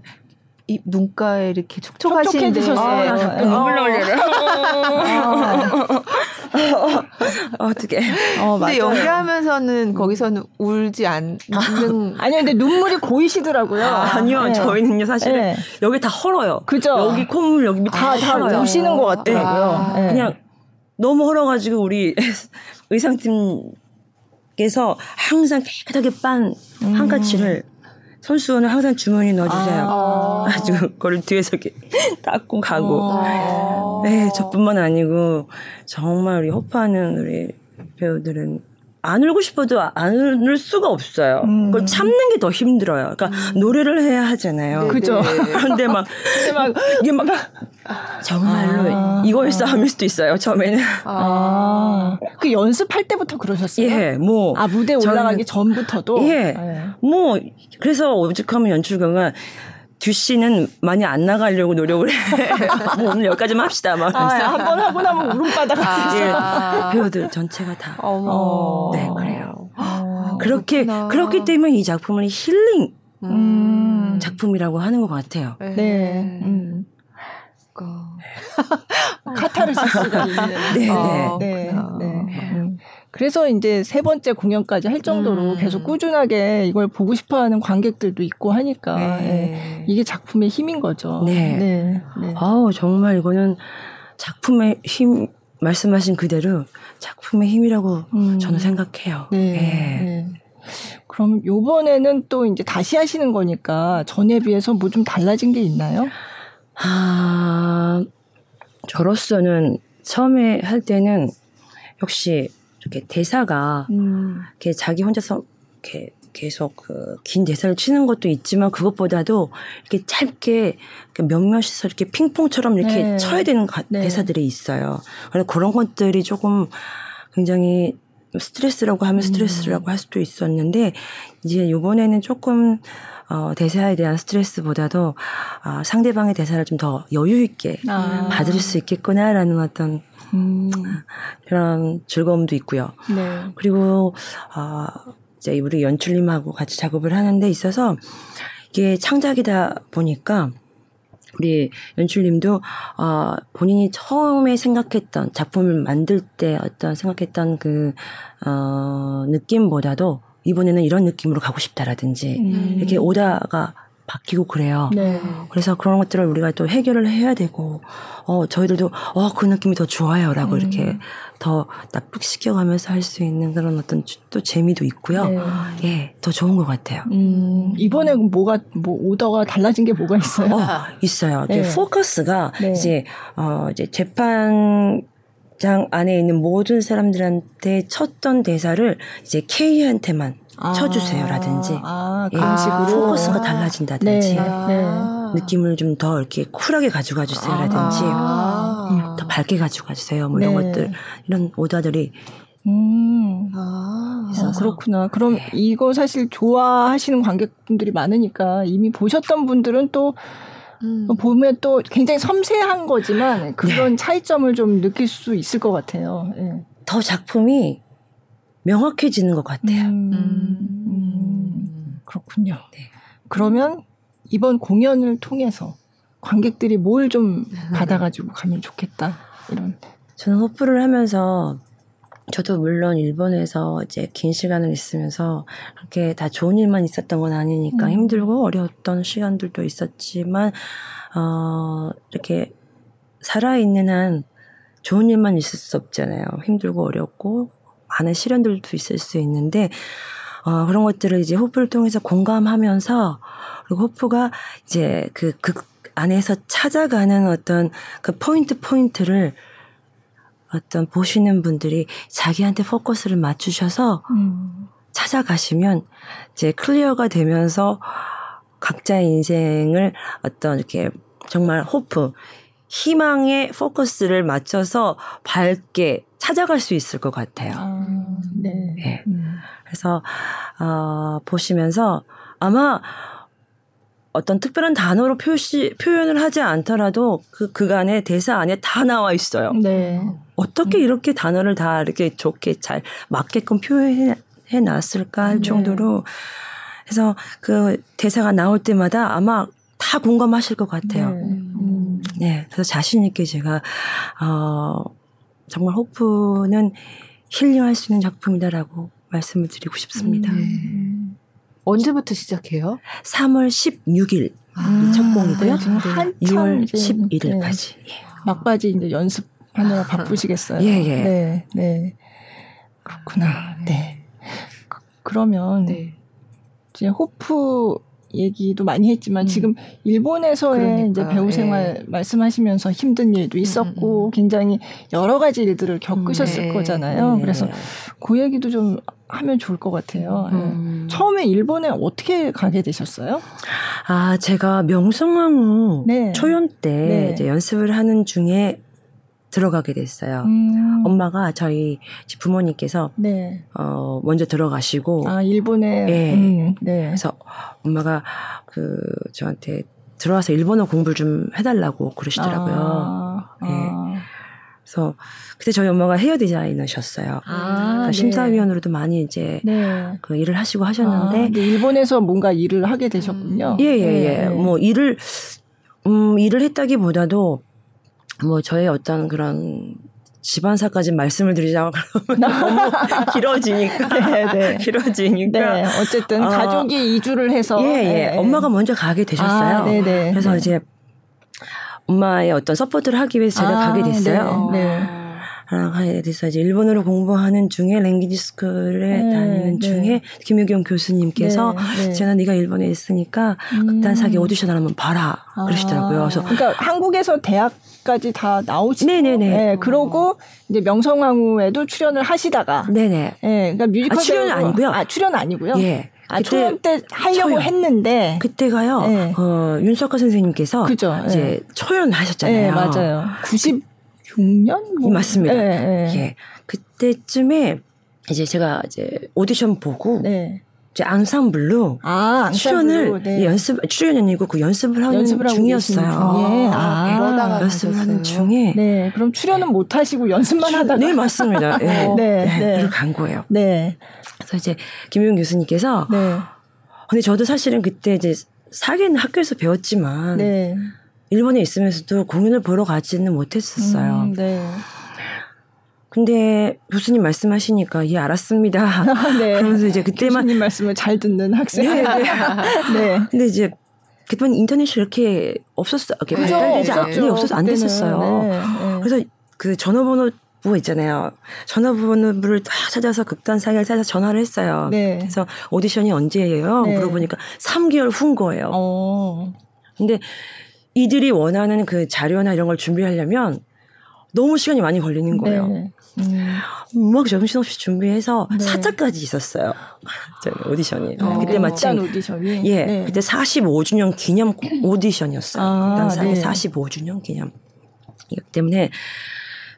이 눈가에 이렇게 촉촉하신데 촉촉해지셨어요. 아, 나 잠깐 눈물 나오려요. 어떻게? 어, 근데. 연기하면서는 거기서는 울지 않는 아니요, 근데 눈물이 고이시더라고요. 아 니요, 네. 저희는요 사실 은 네. 여기 다 헐어요. 그죠? 여기 콧물 여기 밑에 다, 다, 다 헐어요. 우시는 것 같더라고요. 아, 네. 그냥 너무 헐어가지고 우리 의상팀 께서 항상 깨끗하게 빤 음. 한가치를 선수는 항상 주머니에 넣어주세요. 아. 아. 주 그걸 뒤에서 이렇게 닦고 가고. 어. 네, 저뿐만 아니고 정말 우리 호파하는 우리 배우들은 안 울고 싶어도 안 울 수가 없어요. 음. 그걸 참는 게 더 힘들어요. 그러니까 노래를 해야 하잖아요. 그죠. 그런데 막 이게 막 정말로 아. 이거의 싸움일 수도 있어요. 처음에는 아, 그 연습할 때부터 그러셨어요? 예, 뭐 아, 무대 저는- 올라가기 전부터도? 예. 네. 뭐 그래서 오죽하면 연출가가 듀 씨는 많이 안 나가려고 노력을 해. 뭐 오늘 여기까지만 합시다. 막 아, 한번 하고 나면 울음바닥 예, 아. 배우들 전체가 다 어머. 네, 그래요. 어. 그렇게 그렇구나. 그렇기 때문에 이 작품을 힐링 음. 작품이라고 하는 것 같아요. 네. 음. 카타르시스가 있는. 네, 어, 네. 그렇구나. 네. 음. 그래서 이제 세 번째 공연까지 할 정도로 음. 계속 꾸준하게 이걸 보고 싶어 하는 관객들도 있고 하니까 예. 네. 이게 작품의 힘인 거죠. 네. 네. 네. 아우 정말 이거는 작품의 힘 말씀하신 그대로 작품의 힘이라고 음. 저는 생각해요. 네. 예. 네. 그럼 요번에는 또 이제 다시 하시는 거니까 전에 비해서 뭐 좀 달라진 게 있나요? 아, 저로서는 처음에 할 때는 역시 이렇게 대사가 음. 이렇게 자기 혼자서 이렇게 계속 그 긴 대사를 치는 것도 있지만 그것보다도 이렇게 짧게 몇몇에서 이렇게 핑퐁처럼 이렇게 네. 쳐야 되는 가- 네. 대사들이 있어요. 그래서 그런 것들이 조금 굉장히 스트레스라고 하면 스트레스라고 할 수도 있었는데 이제 요번에는 조금 어, 대사에 대한 스트레스보다도 아, 상대방의 대사를 좀 더 여유 있게 아. 받을 수 있겠구나라는 어떤 음. 그런 즐거움도 있고요. 네. 그리고 아 이제 우리 연출님하고 같이 작업을 하는 데 있어서 이게 창작이다 보니까 우리 연출님도 어, 본인이 처음에 생각했던 작품을 만들 때 어떤 생각했던 그 어, 느낌보다도 이번에는 이런 느낌으로 가고 싶다라든지 음. 이렇게 오다가 바뀌고 그래요. 네. 그래서 그런 것들을 우리가 또 해결을 해야 되고, 어, 저희들도, 어, 그 느낌이 더 좋아요. 라고 음. 이렇게 더 납득시켜가면서 할 수 있는 그런 어떤 주- 또 재미도 있고요. 네. 예, 더 좋은 것 같아요. 음, 이번에 뭐가 뭐 오더가 달라진 게 뭐가 있어요? 어, 있어요. 네. 포커스가 네. 이제, 어, 이제 재판 장 안에 있는 모든 사람들한테 쳤던 대사를 이제 K한테만 쳐주세요라든지, 아, 예, 그런 식으로 포커스가 달라진다든지, 네. 아. 느낌을 좀 더 이렇게 쿨하게 가져가 주세요라든지, 아. 더 밝게 가져가 주세요. 뭐 이런 네. 것들, 이런 오다들이 음. 아. 어, 그렇구나. 그럼 이거 사실 좋아하시는 관객분들이 많으니까 이미 보셨던 분들은 또 음. 보면 또 굉장히 섬세한 거지만 그런 차이점을 좀 느낄 수 있을 것 같아요. 예. 더 작품이 명확해지는 것 같아요. 음, 음. 음, 그렇군요. 네. 그러면 이번 공연을 통해서 관객들이 뭘 좀 받아가지고 가면 좋겠다. 이런. 저는 호프를 하면서 저도 물론 일본에서 이제 긴 시간을 있으면서 그렇게 다 좋은 일만 있었던 건 아니니까 음. 힘들고 어려웠던 시간들도 있었지만 어 이렇게 살아 있는 한 좋은 일만 있을 수 없잖아요. 힘들고 어렵고 많은 시련들도 있을 수 있는데 어 그런 것들을 이제 호프를 통해서 공감하면서 그리고 호프가 이제 그 극 안에서 찾아가는 어떤 그 포인트 포인트를 어떤 보시는 분들이 자기한테 포커스를 맞추셔서 음. 찾아가시면 이제 clear가 되면서 각자의 인생을 어떤 이렇게 정말 호프, 희망의 포커스를 맞춰서 밝게 찾아갈 수 있을 것 같아요. 아, 네. 네. 음. 그래서 어, 보시면서 아마 어떤 특별한 단어로 표시 표현을 하지 않더라도 그 그간의 대사 안에 다 나와 있어요. 네. 어떻게 이렇게 단어를 다 이렇게 좋게 잘 맞게끔 표현해 놨을까 할 네. 정도로 그래서 그 대사가 나올 때마다 아마 다 공감하실 것 같아요. 네. 네. 음. 그래서 자신 있게 제가 어 정말 호프는 힐링할 수 있는 작품이다라고 말씀을 드리고 싶습니다. 음. 언제부터 시작해요? 3월 16일 아, 첫 공이고요. 네, 지금 한참 2월 이제, 11일까지. 네. 막바지 이제 연습하느라 바쁘시겠어요. 예, 예. 네, 네. 그렇구나. 네. 그, 그러면 네. 이제 호프 얘기도 많이 했지만 음. 지금 일본에서의 그러니까, 이제 배우 예. 생활 말씀하시면서 힘든 일도 있었고 음, 음. 굉장히 여러 가지 일들을 겪으셨을 네. 거잖아요. 네. 그래서 그 얘기도 좀 하면 좋을 것 같아요. 예. 음. 처음에 일본에 어떻게 가게 되셨어요? 아, 제가 명성황후 네. 초연 때 네. 이제 연습을 하는 중에 들어가게 됐어요. 음. 엄마가 저희 집 부모님께서 네. 어 먼저 들어가시고 아 일본에 예. 음, 네. 그래서 엄마가 그 저한테 들어와서 일본어 공부를 좀 해달라고 그러시더라고요. 아, 네. 아. 그래서 그때 저희 엄마가 헤어 디자이너셨어요. 아, 그러니까 네. 심사위원으로도 많이 이제 네. 그 일을 하시고 아, 하셨는데 근데 일본에서 뭔가 일을 하게 되셨군요. 예예예 네. 뭐 일을 음 일을 했다기보다도 뭐 저의 어떤 그런 집안사까지 말씀을 드리자고 그러면 너무 길어지니까 네, 네. 길어지니까 네, 어쨌든 어, 가족이 이주를 해서 예 예 네. 엄마가 먼저 가게 되셨어요. 아, 네네. 그래서 네. 이제 엄마의 어떤 support를 하기 위해서 제가 아, 가게 됐어요. 네. 네. 아, 가게 돼서 이제 일본어로 공부하는 중에 language school에 네, 다니는 네. 중에 김유경 교수님께서 네, 네. 제가 네가 일본에 있으니까 음. 극단 사계 오디션 한번 봐라 그러시더라고요. 그래서 그러니까 한국에서 대학 까지 다 나오시고 네네네. 네, 그러고 이제 명성황후에도 출연을 하시다가 네네. 예, 그러니까 뮤지컬 아, 출연은 배우로- 아니고요. 아, 출연 아니고요. 예. 아, 초연 때 하려고 초연. 했는데 그때가요. 네. 어, 윤석화 선생님께서 그죠. 이제 예. 초연하셨잖아요. 네, 맞아요. 96년? 뭐. 맞습니다. 예, 예. 예. 그때쯤에 이제 제가 이제 오디션 보고 네. 이제 앙상블로 아, 출연을 네. 연습 출연이 아니고 그 연습을 하는 연습을 중이었어요. 중에. 아, 그러다가 연습을 하는 가셨어요. 중에 네. 그럼 출연은 못 하시고 연습만 하다가 네 맞습니다. 네, 네, 네, 네. 그리고 간 거예요. 네. 그래서 이제 김용 교수님께서 네. 근데 저도 사실은 그때 이제 사기는 학교에서 배웠지만 네. 일본에 있으면서도 공연을 보러 가지는 못했었어요. 음, 네. 근데 교수님 말씀하시니까 예 알았습니다. 네. 그러면서 이제 그때만 교수님 말씀을 잘 듣는 학생. 네, 네. 네. 근데 이제 그때만 인터넷이 이렇게 없었어, 이렇게 그죠, 발달되지 않. 네, 없어서 안. 됐었어요. 네, 네. 그래서 그 전화번호 뭐 있잖아요. 전화번호를 다 찾아서 극단 사이를 찾아서 전화를 했어요. 네. 그래서 오디션이 언제예요? 네. 물어보니까 3개월 후인 거예요. 어. 근데 이들이 원하는 그 자료나 이런 걸 준비하려면 너무 시간이 많이 걸리는 거예요. 네. 음. 막 정신없이 준비해서 네. 4차까지 있었어요. 오디션이. 어. 그때 마침 오디션이. 예, 네. 그때 45주년 기념 오디션이었어요. 아, 극단사의 네. 45주년 기념. 이기 때문에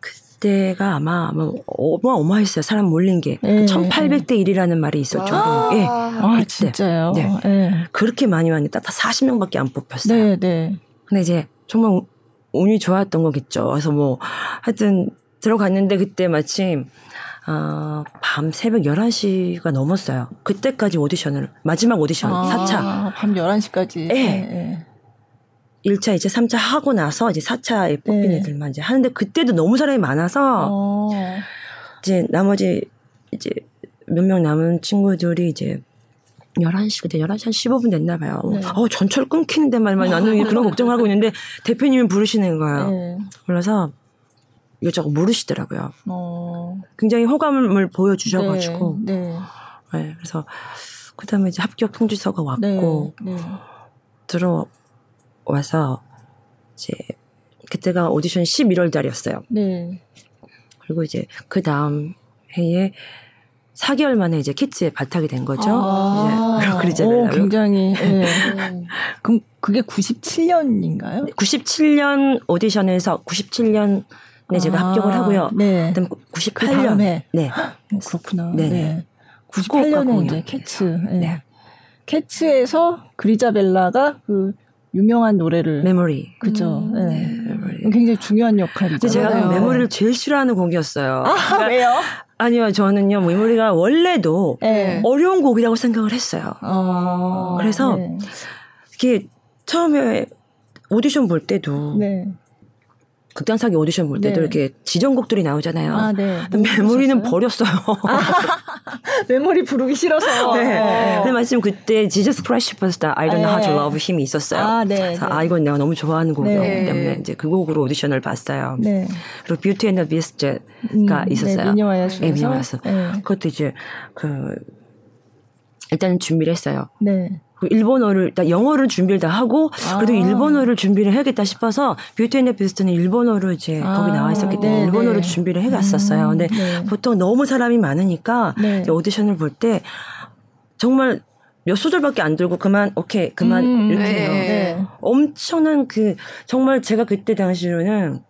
그때가 아마 아마 어마어마했어요. 사람 몰린 게. 네. 1800대 1이라는 말이 있을 정도로. 예. 아, 그때. 진짜요? 네. 네. 그렇게 많이 왔는데 딱 40명밖에 안 뽑혔어요. 네, 네. 근데 이제 정말 운- 운이 좋았던 거겠죠. 그래서 뭐 하여튼 들어갔는데 그때 마침 어, 밤 새벽 11시가 넘었어요. 그때까지 오디션을 마지막 오디션 아, 4차. 밤 11시까지. 예. 1차, 2차, 3차 하고 나서 이제 4차에 뽑힌 네. 애들만 이제 하는데 그때도 너무 사람이 많아서 어. 이제 나머지 이제 몇 명 남은 친구들이 이제 11시, 그때 11시 한 15분 됐나 봐요. 네. 어, 전철 끊기는데 말만 나는 그런 걱정을 하고 있는데 대표님이 부르시는 거예요. 네. 그래서 이것저것 물으시더라고요. 어. 굉장히 호감을 보여주셔가지고. 네. 네. 네, 그래서 그 다음에 이제 합격 통지서가 왔고, 네. 네. 들어와서 이제 그때가 오디션 11월 달이었어요. 네. 그리고 이제 그 다음 해에 4개월 만에 이제 키츠에 발탁이 된 거죠. 아. 이제 그러잖아요. 오, 굉장히. 예. 그럼 그게 97년인가요? 97년 오디션에서 97년 에 제가 합격을 하고요. 네. 그다음 그 98년. 다음에 네. 어, 그렇구나. 네. 네. 후쿠오카 98년에 공연. 이제 캐츠. 네. 네. 캐츠에서 그리자벨라가 그 유명한 노래를 메모리. 그죠. 음, 네. 메모리. 굉장히 중요한 역할이죠. 제가 그 그러네요. 메모리를 제일 싫어하는 곡이었어요. 아, 왜요? 아니요, 저는요, 메모리가 원래도 네. 어려운 곡이라고 생각을 했어요. 어, 그래서 네. 이게 처음에 오디션 볼 때도 네. 극단사기 오디션 볼 때도 네. 이렇게 지정곡들이 나오잖아요. 아, 네. 메모리는 버렸어요. 메모리 부르기 싫어서. 네. 어. 근데 마침 그때 Jesus Christ Superstar I Don't Know How to 네. Love Him이 있었어요. 아, 네, 네. 아 이건 내가 너무 좋아하는 곡이었기 네. 때문에 이제 그 곡으로 오디션을 봤어요. 네. 그리고 Beauty and the Beast가 음, 있었어요. 네, 미녀와 야수에서. 네, 미녀와 야수. 네. 그것도 이제 그 일단 준비를 했어요. 네. 그 일본어를 나 영어를 준비를 다 하고 그래도 아. 일본어를 준비를 해야겠다 싶어서 Beauty and the Beast는 일본어로 이제 아, 거기 나와 있었기 때문에 네, 일본어로 네. 준비를 해갔었어요. 근데 네. 보통 너무 사람이 많으니까 네. 오디션을 볼 때 정말 몇 소절밖에 안 들고 그만 오케이 그만 음, 이렇게 네. 해요. 네. 엄청난 그 정말 제가 그때 당시로는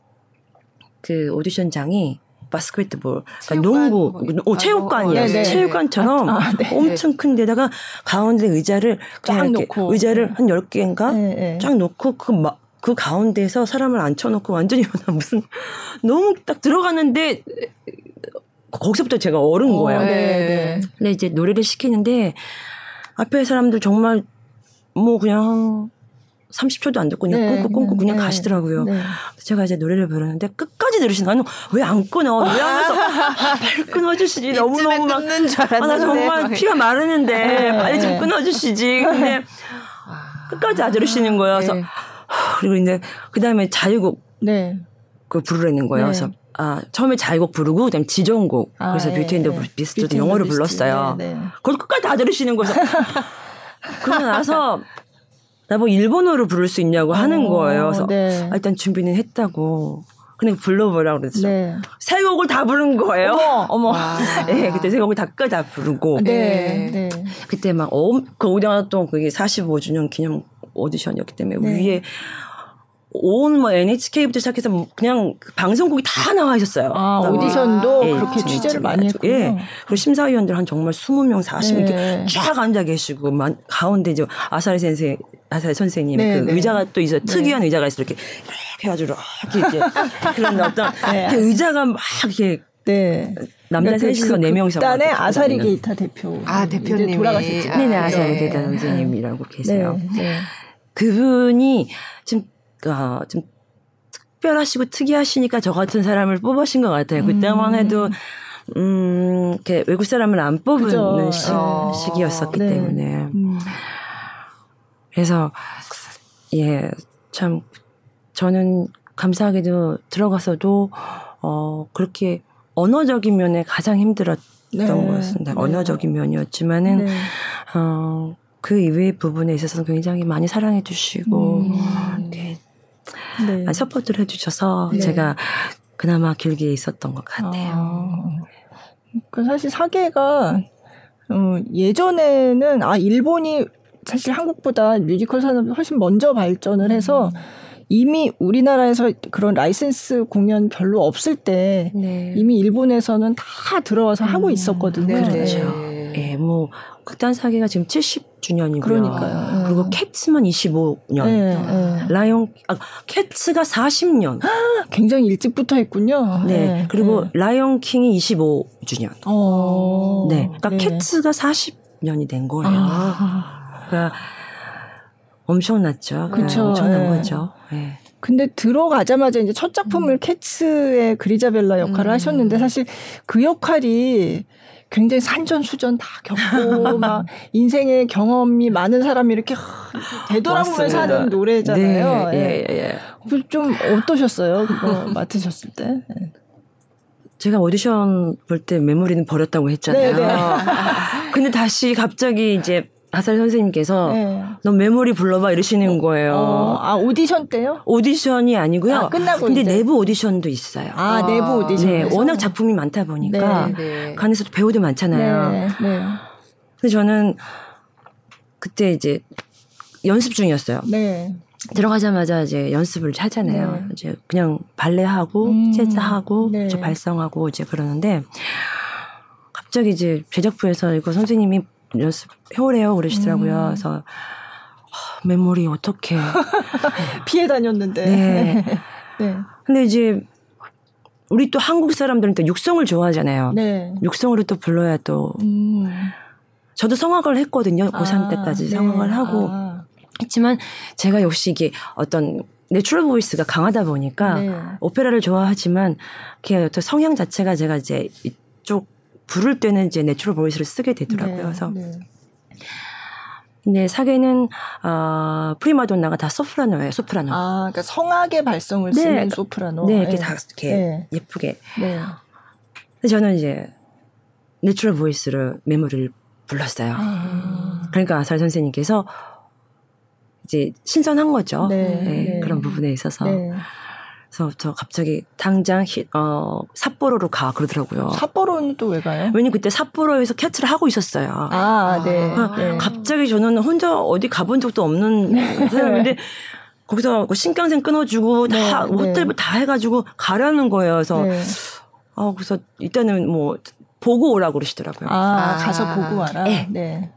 그 오디션장이 바스켓볼, 그러니까 농구, 뭐, 어, 아, 체육관이에요. 네, 네. 체육관처럼 아, 네. 엄청 큰 데다가 가운데 의자를 쫙 이렇게 놓고. 의자를 한 10개인가 네, 네. 쫙 놓고 그, 마, 그 가운데에서 사람을 앉혀놓고 완전히 나 무슨 너무 딱 들어갔는데 거기서부터 제가 얼은 어, 거예요. 네, 네. 근데 이제 노래를 시키는데 앞에 사람들 정말 뭐 그냥 30초도 안 듣고 그냥 네, 꽁꽁 그냥 네. 가시더라고요. 네. 제가 이제 노래를 부르는데 끝까지 들으시는 거예요. 왜안 끊어? 왜 하면서 빨리 끊어주시지. 너무너무 막. 끊는 줄 아, 나 알았는데. 정말 피가 마르는데 네, 빨리 좀 네. 끊어주시지. 근데 끝까지 안 들으시는 거예요. 그래서 네. 그리고 이제 그 다음에 자유곡 네. 그 부르라는 거예요. 네. 그래서 아 처음에 자유곡 부르고 그다음 지정곡 아, 그래서 예, Beauty and the 예. Beast도 Beast. 불렀어요. 네, 네. 그걸 끝까지 다 들으시는 거예요. 그러고 나서 나뭐 일본어로 부를 수 있냐고 하는 어, 거예요. 그래서 네. 아, 일단 준비는 했다고. 그냥 불러보라 그랬죠. 네. 세 곡을 다 부른 거예요. 어머, 어머. 네, 그때 세 곡을 다까지 다 부르고. 네. 네. 그때 막, 엄, 거기다가 또 그게 45주년 기념 오디션이었기 때문에 네. 위에 온 뭐 NHK부터 시작해서 뭐 그냥 그 방송국이 다 나와 있었어요. 아, 그러니까 오디션도 예, 그렇게 재밌- 취재를 많이 했군요. 예. 그리고 심사위원들 한 정말 20명, 40명 네. 이렇게 쫙 앉아 계시고 만- 가운데 이제 아사리 선생 아사리 선생님의 네, 그 네. 의자가 또 있어 요 특이한 의자가 있어 이렇게 이렇게 해가지고 이렇게 이제 그런 어떤 네. 그 의자가 막 이렇게 네. 남자 그러니까 그 셋이서 네 명이서 막 아사리. 게이타 대표. 아, 이제 대표님이. 돌아가셨죠. 아, 네네 아사리 네. 게이타 선생님이라고 계세요. 네. 네. 그분이 좀, 어, 좀 특별하시고 특이하시니까 저 같은 사람을 뽑으신 것 같아요. 그때만 해도, 음, 이렇게 외국 사람을 안 뽑는 그죠. 시, 어. 시기였었기 네. 때문에. 음. 그래서, 예, 참, 저는 감사하게도 들어가서도, 어, 그렇게 언어적인 면에 가장 힘들었던 네. 것 같습니다. 네. 언어적인 면이었지만은, 네. 어, 그 이외의 부분에 있어서는 굉장히 많이 사랑해 주시고, 음. 네. 아, support를 해주셔서 네. 제가 그나마 길게 있었던 것 같아요. 아, 그 사실 사계가 어, 예전에는 아 일본이 사실 한국보다 뮤지컬 산업이 훨씬 먼저 발전을 해서 이미 우리나라에서 그런 라이센스 공연 별로 없을 때 네. 이미 일본에서는 다 들어와서 하고 있었거든요. 네, 그렇죠. 네. 예, 뭐 극단 사계가 지금 70주년이고요. 그러니까요. 예. 그리고 캣츠만 25년. 네, 네. 라이온 아 캣츠가 40년. 굉장히 일찍부터 했군요. 네. 그리고 라이온 킹이 25주년. 어, 네. 그러니까 네. 캣츠가 40년이 된 거예요. 아, 그러니까 엄청났죠. 그 그쵸, 엄청난 예. 거죠. 예. 근데 들어가자마자 이제 첫 작품을 캣츠의 그리자벨라 역할을 음. 하셨는데 사실 그 역할이 굉장히 산전수전 다 겪고 막 인생의 경험이 많은 사람이 이렇게 되돌아보면서 맞습니다. 하는 노래잖아요. 네, 예. 예, 예. 그좀 어떠셨어요? 그거 맡으셨을 때? 예. 제가 오디션 볼 때 메모리는 버렸다고 했잖아요. 네, 네. 근데 다시 갑자기 이제 아사리 선생님께서 네. 넌 메모리 불러봐 이러시는 거예요. 어, 아 오디션 때요? 오디션이 아니고요. 아, 끝나고 근데 이제. 내부 오디션도 있어요. 아, 내부 오디션. 네, 워낙 작품이 많다 보니까 네, 네. 그 안에서도 배우도 많잖아요. 네, 네, 근데 저는 그때 이제 연습 중이었어요. 네. 들어가자마자 이제 연습을 하잖아요. 네. 이제 그냥 발레하고 음, 재즈하고 네. 저 발성하고 이제 그러는데 갑자기 이제 제작부에서 이거 선생님이 연습해오래요 그러시더라고요. 음. 그래서 아, 메모리 어떻게? 피해 다녔는데. 네. 네. 근데 이제 우리 또 한국 사람들은 또 육성을 좋아하잖아요. 네. 육성으로 또 불러야 또 음. 저도 성악을 했거든요. 고3 아, 때까지 네. 성악을 하고 아, 했지만 제가 역시 이게 어떤 natural voice가 강하다 보니까 네. 오페라를 좋아하지만 그게 어떤 성향 자체가 제가 이제 이쪽 부를 때는 이제 natural voice를 쓰게 되더라고요. 네, 그래서 네. 근데 사계는 어, 프리마돈나가 다 소프라노예요. 소프라노. 아, 그러니까 성악의 발성을 네. 쓰는 소프라노. 네, 이렇게 네. 다 이렇게 네. 예쁘게. 네. 저는 이제 natural voice를 메모리를 불렀어요. 아. 그러니까 아사리 선생님께서 이제 신선한 거죠. 네, 네, 네. 그런 부분에 있어서. 네. 그래서 저 갑자기 당장 히, 어, 삿포로로 가 그러더라고요. 삿포로는 또 왜 가요? 왜냐면 그때 삿포로에서 캐트를 하고 있었어요. 아, 네. 아, 네. 갑자기 저는 혼자 어디 가본 적도 없는 사람인데 거기서 그 신강생 끊어주고 네, 다 네. 호텔 다 해가지고 가라는 거예요. 그래서 네. 아 그래서 일단은 뭐 보고 오라고 그러시더라고요. 아, 아. 가서 보고 와라. 네. 네.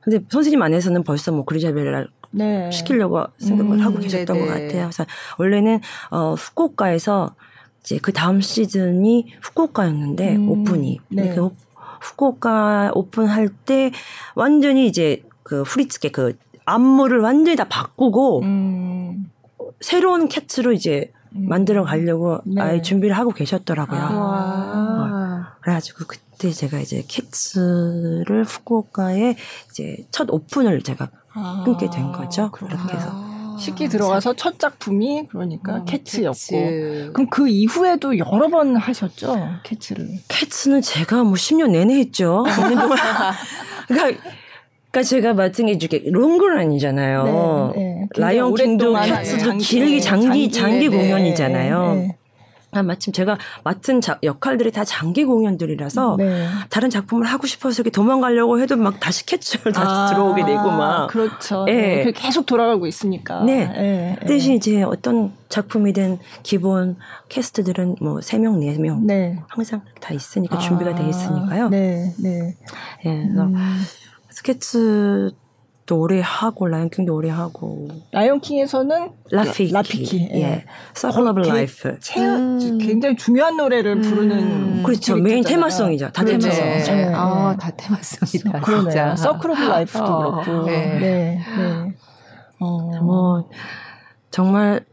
근데 선생님 안에서는 벌써 뭐 그리자벨을 네. 시키려고 생각을 음, 하고 계셨던 네네. 것 같아요. 그래서 원래는 어 후쿠오카에서 이제 그 다음 시즌이 후쿠오카였는데 음, 오픈이 네. 그 후- 후쿠오카 오픈할 때 완전히 이제 그 후리츠케 그 안무를 완전히 다 바꾸고 음. 새로운 캣츠로 이제 음. 만들어 가려고 네. 아예 준비를 하고 계셨더라고요. 아. 와. 그래가지고 그때 제가 이제 캣츠를 후쿠오카에 이제 첫 오픈을 제가 아, 끊게 된 거죠. 그렇구나. 그렇게 해서. 시키에 들어가서 첫 작품이 그러니까 어, 캐츠였고. 캐츠. 그럼 그 이후에도 여러 번 하셨죠? 캐츠를. 캐츠는 제가 뭐 10년 내내 했죠. 5년 동안. 그러니까, 그러니까 제가 맡은 게 이렇게 롱런이잖아요. 네, 네. 굉장히 라이언 킹도 오랫동안 캐츠도 장기, 길게 장기 장기, 네, 네, 공연이잖아요. 네. 아, 마침 제가 맡은 자- 역할들이 다 장기 공연들이라서 네. 다른 작품을 하고 싶어서 이렇게 도망가려고 해도 막 다시 캐츠를 다시 아, 들어오게 되고 막 그렇죠. 예. 네. 계속 돌아가고 있으니까. 네. 예, 예. 대신 이제 어떤 작품이든 기본 캐스트들은 뭐세 명, 네명 네. 항상 다 있으니까 준비가 돼 있으니까요. 네, 네. 예, 그래서 음. 캐츠도 오래 하고 라이언킹도 오래 하고 라이온킹에서는 라피키, 라피키, 예. 예, Circle of Life. 체, 음. 굉장히 중요한 노래를 부르는 음. 그렇죠. 캐릭터잖아요. 메인 테마송이죠. 다 그렇죠. 테마송. 네. 네, 네. 아, 다 테마송이다. 그러네요. 진짜. Circle of Life도 어, 그렇고. 네. 네. 네. 어. 뭐 정말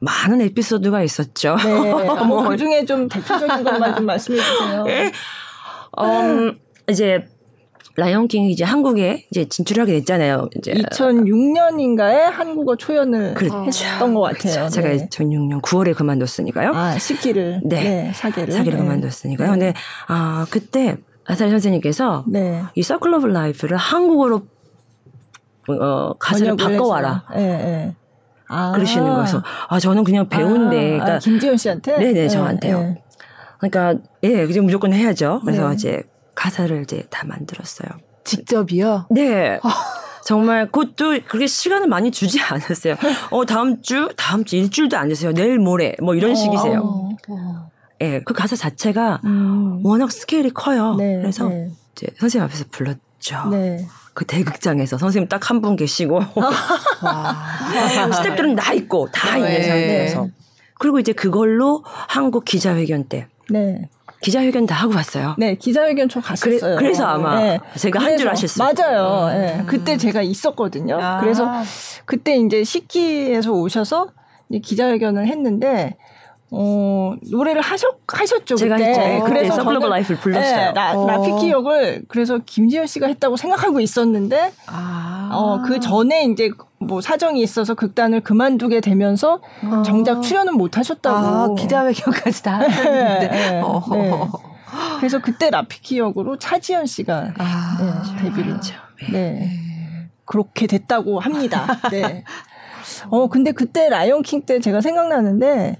많은 에피소드가 있었죠. 네. 뭐. 뭐, 그 중에 좀 대표적인 것만 좀 말씀해 주세요. 음, 이제 라이언킹이 이제 한국에 이제 진출하게 됐잖아요. 이제 2006년인가에 한국어 초연을 그렇죠. 했던 것 같아요. 제가 네. 2006년 9월에 그만뒀으니까요. 아, 시기를. 네. 네. 사계를. 사계를 네. 그만뒀으니까요. 근데 아 그때 아사리 선생님께서 네. 이 Circle of Life를 한국어로 어, 가사를 바꿔와라. 예, 예. 아. 그러시는 거여서 아 저는 그냥 배운데 아, 그러니까 아, 김지현 씨한테? 네네, 예, 저한테요. 예. 그러니까 예 이제 무조건 해야죠. 그래서 네. 이제 가사를 이제 다 만들었어요. 직접이요? 네. 정말 그것도 그렇게 시간을 많이 주지 않았어요. 어 다음 주 다음 주 일주일도 안 됐어요. 내일 모레 뭐 이런 식이세요. 어. 예, 그 가사 자체가 음. 워낙 스케일이 커요. 네, 그래서 네. 이제 선생님 앞에서 불렀죠. 네. 그 대극장에서 선생님 딱 한 분 계시고 와. 스태프들은 나 있고 다 있는 네. 상태에서 그리고 이제 그걸로 한국 기자회견 때 네. 기자회견 다 하고 왔어요. 네, 기자회견 저 그래, 갔었어요. 그래 서 아마 네. 제가 한 줄 아셨어요. 맞아요. 예. 그때 제가 있었거든요. 아. 그래서 그때 이제 식기에서 오셔서 이제 기자회견을 했는데 어, 노래를 하셨, 하셨죠. 제가 그때. 했죠. 네, 그래서 Circle of 저는- Life를 불렀어요. 네, 라, 어. 라피키 역을 그래서 김지현 씨가 했다고 생각하고 있었는데 아. 어, 그 전에 이제 뭐 사정이 있어서 극단을 그만두게 되면서 정작 출연은 못 하셨다고. 아, 기자회견까지 다 하셨는데. 네, 어. 네. 그래서 그때 라피키 역으로 차지연 씨가 아, 네, 데뷔를 그렇죠. 네. 그렇게 됐다고 합니다. 네. 어, 근데 그때 라이온 킹 때 제가 생각나는데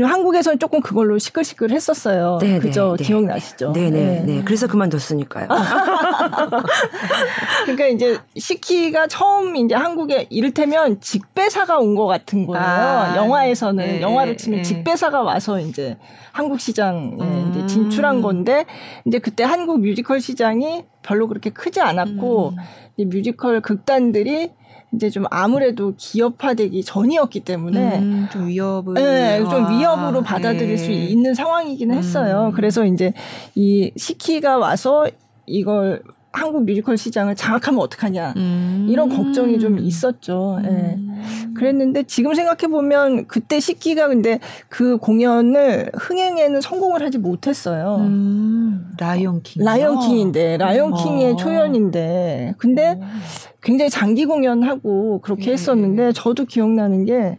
한국에서는 조금 그걸로 시끌시끌 했었어요. 네, 그죠? 네, 네. 기억나시죠? 네네 네. 그래서 그만뒀으니까요. 그러니까 이제 시키가 처음 이제 한국에 이를테면 직배사가 온 것 같은 거예요. 아, 영화에서는 네, 영화로 치면 네. 직배사가 와서 이제 한국 시장에 음. 이제 진출한 건데 이제 그때 한국 뮤지컬 시장이 별로 그렇게 크지 않았고 음. 이 뮤지컬 극단들이 이제 좀 아무래도 기업화되기 전이었기 때문에 음, 좀 위협을. 네, 좀 아, 위협으로 받아들일 수 네. 있는 상황이기는 했어요. 음. 그래서 이제 이 시키가 와서 이걸 한국 뮤지컬 시장을 장악하면 어떡하냐 음. 이런 걱정이 좀 있었죠. 예. 음. 그랬는데 지금 생각해 보면 그때 시키가 근데 그 공연을 흥행에는 성공을 하지 못했어요. 음, 라이온킹. 라이언킹인데 라이언킹의 어. 초연인데 근데 굉장히 장기 공연하고 그렇게 예. 했었는데 저도 기억나는 게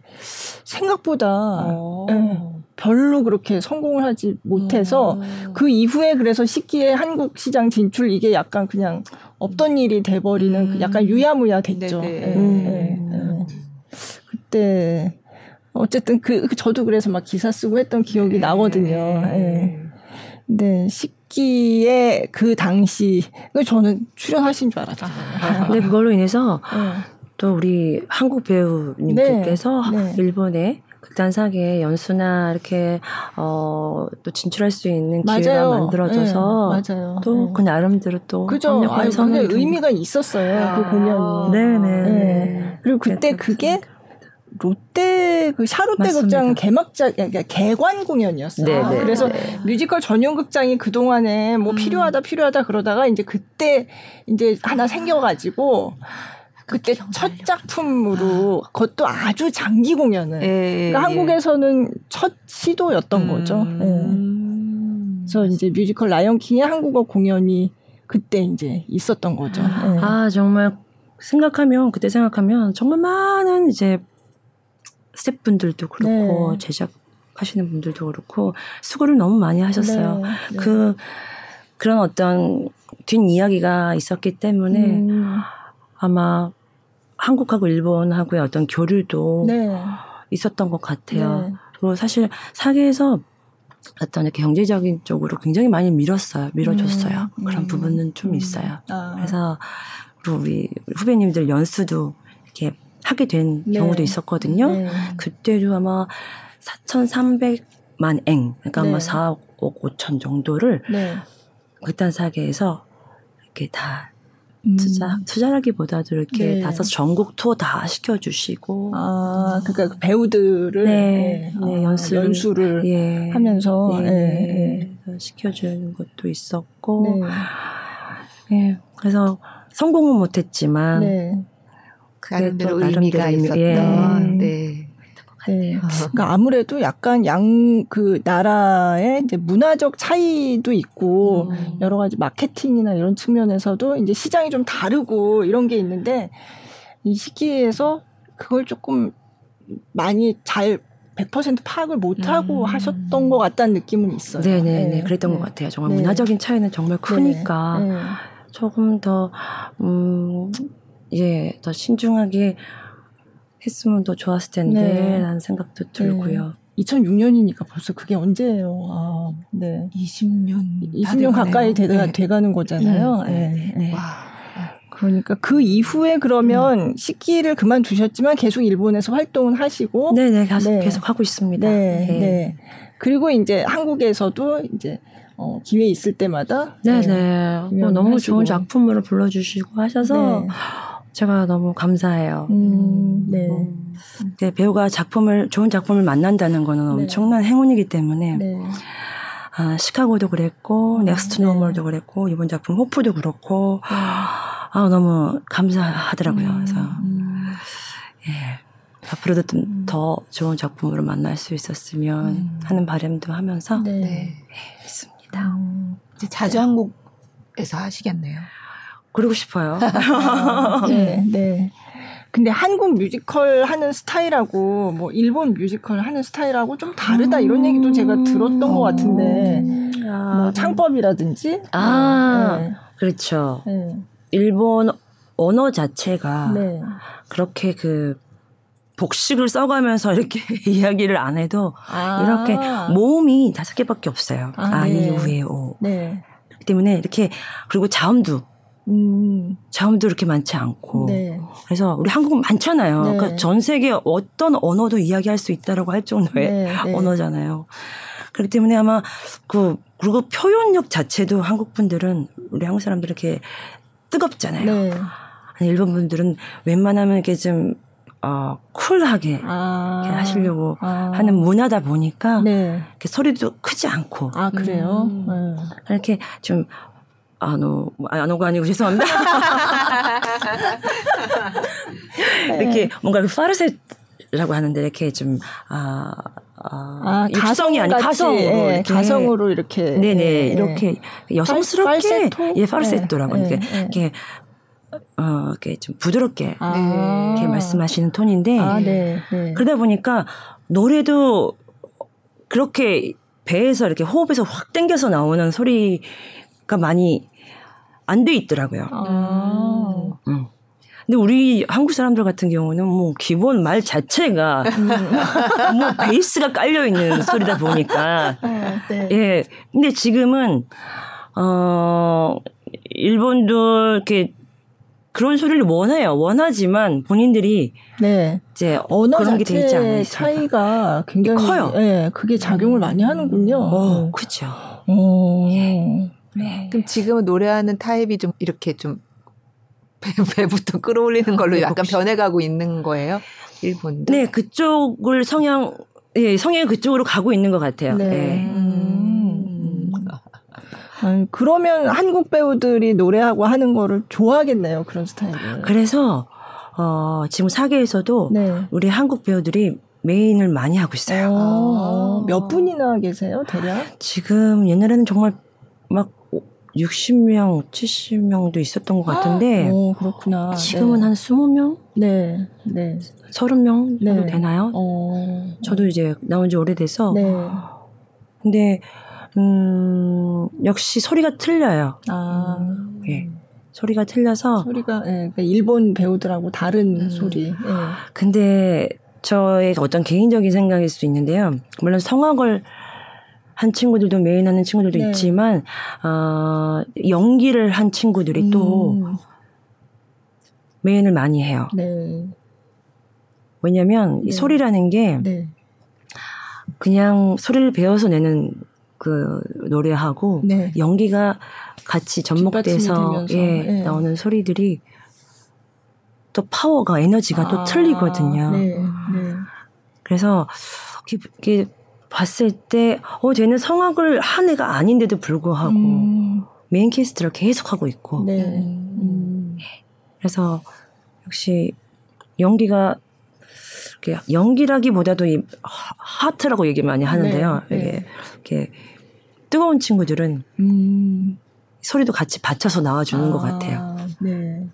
생각보다 어. 예, 별로 그렇게 성공을 하지 못해서 어. 그 이후에 그래서 시기에 한국 시장 진출 이게 약간 그냥 없던 일이 돼버리는 음. 그 약간 유야무야 됐죠. 네네. 예, 음. 예, 예. 그때 어쨌든 그, 그 저도 그래서 막 기사 쓰고 했던 기억이 나거든요. 예. 근데 식기의 그 당시 그 저는 출연하신 줄 알았잖아요. 근데 그걸로 인해서 예. 또 우리 한국 배우님들께서 네, 네. 일본에 극단사계 연수나 이렇게 어 또 진출할 수 있는 기회가 맞아요. 만들어져서 예, 맞아요. 또 예. 그 나름대로 또 그죠. 아유, 그게 좀- 의미가 있었어요. 그 공연이. 네네. 네. 그리고 그때 그게 롯데 그 샤롯데. 극장 개막자 그러니까 개관 공연이었어요. 네, 네. 그래서 뮤지컬 전용 극장이 그 동안에 뭐 음. 필요하다 필요하다 그러다가 이제 그때 이제 하나 생겨가지고 그때 첫 작품으로 그것도 아주 장기 공연을. 예, 그러니까 예. 한국에서는 첫 시도였던 음. 거죠. 예. 음. 그래서 이제 뮤지컬 라이언킹의 한국어 공연이 그때 이제 있었던 거죠. 예. 아 정말 생각하면 그때 생각하면 정말 많은 이제 스태프분들도 그렇고 네. 제작하시는 분들도 그렇고 수고를 너무 많이 하셨어요. 네, 네. 그 그런 어떤 뒷 이야기가 있었기 때문에 음, 아마 한국하고 일본하고의 어떤 교류도 네. 있었던 것 같아요. 네. 그리고 사실 사계에서 어떤 이렇게 경제적인 쪽으로 굉장히 많이 밀었어요. 밀어줬어요. 음, 그런 음, 부분은 좀 음. 있어요. 아. 그래서 그리고 우리 후배님들 연수도 이렇게 하게 된 네. 경우도 있었거든요. 네. 그때도 아마 4,300만 eng, 그러니까 네. 아마 4억 5천 정도를 네. 극단 사계에서 이렇게 다 음. 투자 투자라기보다도 이렇게 네. 다섯 전국 투어 다 시켜주시고 아, 그러니까 그 배우들을 네, 예, 네, 아, 연수를, 연수를 예. 하면서 네, 예, 네. 그래서 시켜주는 것도 있었고 네. 예. 그래서 성공은 못했지만 네. 그게 나름대로 또 의미가 나름대로 의미- 있었던. 예. 네. 네. 그러니까 아무래도 약간 양 그 나라의 이제 문화적 차이도 있고 음. 여러 가지 마케팅이나 이런 측면에서도 이제 시장이 좀 다르고 이런 게 있는데 이 시기에서 그걸 조금 많이 잘 100% 파악을 못 하고 음. 하셨던 것 같다는 느낌은 있어요. 네네네 네. 그랬던 네. 것 같아요. 정말 네. 문화적인 차이는 정말 크니까 네. 네. 조금 더, 음, 예, 더 신중하게 했으면 더 좋았을 텐데, 네. 라는 생각도 들고요. 2006년이니까 벌써 그게 언제예요? 아, 네. 20년 20년 가까이 돼, 네. 돼가는 거잖아요. 네, 네. 네. 와. 그러니까 그 이후에 그러면 음. 식기를 그만두셨지만 계속 일본에서 활동을 하시고 네네, 계속, 네. 계속 하고 있습니다. 네, 예. 네. 그리고 이제 한국에서도 이제 어, 기회 있을 때마다 네네. 네. 뭐 공연을 너무 하시고. 좋은 작품으로 불러주시고 하셔서 네. 제가 너무 감사해요. 음, 네. 음. 네, 배우가 작품을, 좋은 작품을 만난다는 거는 네. 엄청난 행운이기 때문에, 네. 아, 시카고도 그랬고, Next 네. Normal도 그랬고, 이번 작품 호프도 그렇고, 아, 너무 감사하더라고요. 그래서, 음, 예. 앞으로도 좀 더 좋은 작품으로 만날 수 있었으면 음. 하는 바람도 하면서 네. 네. 있습니다. 음. 이제 자주 한국에서 하시겠네요. 그러고 싶어요. 네, 네. 근데 한국 뮤지컬 하는 스타일하고 뭐 일본 뮤지컬 하는 스타일하고 좀 다르다 이런 얘기도 제가 들었던 것 같은데 아, 뭐 창법이라든지 아. 네. 그렇죠. 네. 일본 언어 자체가 네. 그렇게 그 복식을 써가면서 이렇게 이야기를 안 해도 아. 이렇게 모음이 다섯 개밖에 없어요. 아, 아, 네. 이, 우, 에, 오. 네. 그렇기 때문에 이렇게 그리고 자음도 음. 자음도 이렇게 많지 않고 네. 그래서 우리 한국은 많잖아요. 네. 그러니까 전 세계 어떤 언어도 이야기할 수 있다라고 할 정도의 네, 네. 언어잖아요. 그렇기 때문에 아마 그 그리고 표현력 자체도 한국 분들은 우리 한국 사람들 이렇게 뜨겁잖아요. 네. 아니, 일본 분들은 웬만하면 이렇게 좀 어, 쿨하게 아. 하시려고 아. 하는 문화다 보니까 네. 이렇게 소리도 크지 않고 아, 그래요? 음. 네. 이렇게 좀 아노 아노가 아니고 죄송합니다. 이렇게 뭔가 그 파르셋이라고 하는데 이렇게 좀 아, 아, 아, 육성이 아닌 가성으로 예, 이렇게 가성으로 이렇게. 네네 예, 이렇게 여성스럽게 팔세토? 예 파르세토라고 예, 이렇게 예, 예. 이렇게 어 이렇게 좀 부드럽게 아. 이렇게 말씀하시는 톤인데 아, 네. 네. 그러다 보니까 노래도 그렇게 배에서 이렇게 호흡에서 확 당겨서 나오는 소리가 많이 안 돼 있더라고요. 아. 음. 근데 우리 한국 사람들 같은 경우는 뭐 기본 말 자체가 뭐 베이스가 깔려 있는 소리다 보니까 아, 네. 예. 근데 지금은 어 일본도 이렇게 그런 소리를 원해요. 원하지만 본인들이 네. 이제 언어 그런 게돼 있지 않아요. 차이가 굉장히 커요. 예, 그게 작용을 많이 하는군요. 어, 그렇죠. 어. 그럼 지금은 노래하는 타입이 좀 이렇게 좀 배, 배부터 끌어올리는 걸로 약간 복식. 변해가고 있는 거예요? 일본도? 네, 그쪽을 성향 예, 성향이 그쪽으로 가고 있는 것 같아요. 네. 예. 음. 그러면 한국 배우들이 노래하고 하는 거를 좋아하겠네요. 그런 스타일을. 그래서 어, 지금 사계에서도 네. 우리 한국 배우들이 메인을 많이 하고 있어요. 어, 몇 분이나 계세요, 대략? 지금 옛날에는 정말 막 60명, 70명도 있었던 것 같은데 오, 그렇구나. 지금은 한 20명, 네, 네. 30명 정도 네. 되나요? 어, 저도 이제 나온 지 오래돼서 네. 근데 음, 역시 소리가 틀려요. 아, 예. 소리가 틀려서 소리가 예, 그러니까 일본 배우들하고 다른 음. 소리. 예. 근데 저의 어떤 개인적인 생각일 수 있는데요. 물론 성악을 한 친구들도 메인 하는 친구들도 네. 있지만 어, 연기를 한 친구들이 또 음, main을 많이 해요. 네. 왜냐하면 이 네. 소리라는 게 네. 그냥 소리를 배워서 내는 그 노래하고 네. 연기가 같이 접목돼서 예, 예. 나오는 소리들이 또 파워가 에너지가 또 아, 틀리거든요. 네. 네. 그래서 이렇게 봤을 때, 어, 쟤는 성악을 한 애가 아닌데도 불구하고 음, 메인 캐스트를 계속 하고 있고. 네. 음. 그래서 역시 연기가 이렇게 연기라기보다도 이 하- 하트라고 얘기 많이 하는데요. 네, 이게 네. 이렇게 뜨거운 친구들은 음. 소리도 같이 받쳐서 나와주는 것 같아요. 아, 네.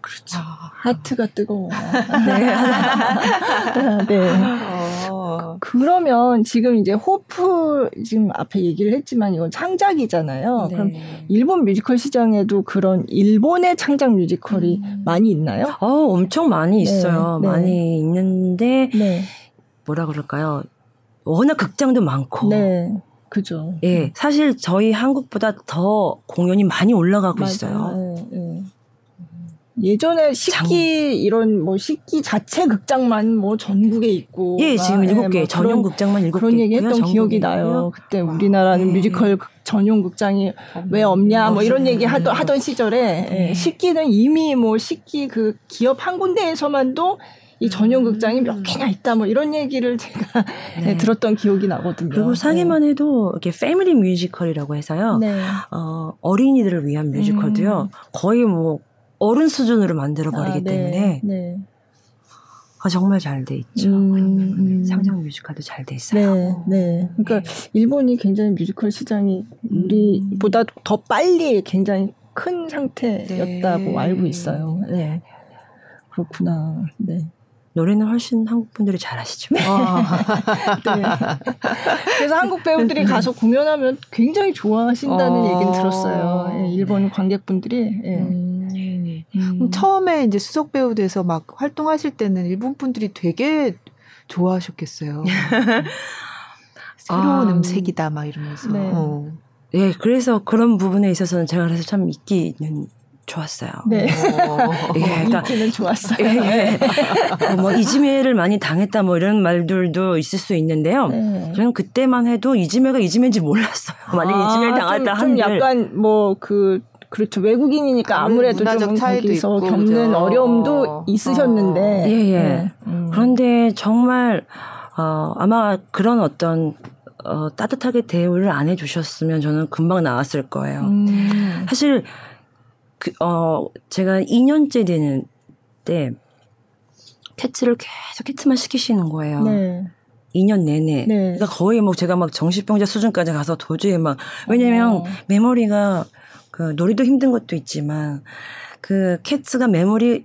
그렇죠. 하트가 뜨거워. 네. 네. 어. 그러면 지금 이제 호프 지금 앞에 얘기를 했지만 이건 창작이잖아요. 그럼 일본 뮤지컬 시장에도 그런 일본의 창작 뮤지컬이 많이 있나요? 어, 엄청 많이 있어요. 네. 많이 있는데 네. 뭐라 그럴까요? 워낙 극장도 많고. 네. 그죠. 예, 사실 저희 한국보다 더 공연이 많이 올라가고 맞아요. 있어요. 예, 예. 예전에 시키 이런 뭐 시키 자체 극장만 뭐 전국에 있고 예, 지금 막, 일곱 예, 개뭐 전용 극장만 일곱 개 그런 얘기 있고요. 했던 전국에 기억이. 나요. 그때 우리나라는 네. 뮤지컬 극- 전용 극장이 왜 없냐 뭐 이런. 얘기 하던, 하던 시절에 네. 예, 시키는 이미 뭐 시키 그 기업 한 군데에서만도 이 전용 극장이 몇 개나 있다 뭐 이런 얘기를 제가 네. 예, 들었던 기억이 나거든요. 그리고 상해만 해도 이렇게 family 뮤지컬이라고 해서요. 네. 어, 어린이들을 위한 뮤지컬도요. 거의 뭐 어른 수준으로 만들어 버리기 아, 네. 때문에 네. 아, 정말 잘 돼 있죠. 음, 그런 부분은 음. 상장 뮤지컬도 잘 돼 있어요. 네, 네. 그러니까 일본이 굉장히 뮤지컬 시장이 우리보다 더 빨리 굉장히 큰 상태였다고 네. 알고 있어요. 네. 그렇구나. 네. 노래는 훨씬 한국 분들이 잘하시죠. 네. 그래서 한국 배우들이 가서 공연하면 굉장히 좋아하신다는 어. 얘기는 들었어요. 예, 일본 관객분들이. 예. 음. 음. 처음에 이제 수석 배우 돼서 막 활동하실 때는 일본 분들이 되게 좋아하셨겠어요. 새로운 아, 음색이다 막 이러면서. 네. 어. 예, 그래서 그런 부분에 있어서는 제가 그래서 참 인기는 좋았어요. 네. 어. 예, 그러니까 인기는 좋았어요. 예, 예. 그뭐 이지매를 많이 당했다 뭐 이런 말들도 있을 수 있는데요. 네. 저는 그때만 해도 이지매가 이지매인지 몰랐어요. 만약 이지매를 아, 당했다 좀, 좀 한들 약간 뭐 그 그렇죠 외국인이니까 아무래도 문화적 좀 차이도 거기서 있고, 겪는 그죠? 어려움도 어. 있으셨는데 예, 예. 네. 음. 그런데 정말 어, 아마 그런 어떤 어, 따뜻하게 대우를 안 해주셨으면 저는 금방 나왔을 거예요. 음. 사실 그, 어, 제가 2년째 되는 때 캐츠를 계속 캐츠만 시키시는 거예요. 네. 2년 내내. 네. 그러니까 거의 뭐 제가 막 정신병자 수준까지 가서 도저히 막 왜냐면 어. Memory가 그 노래도 힘든 것도 있지만 그 캐츠가 메모리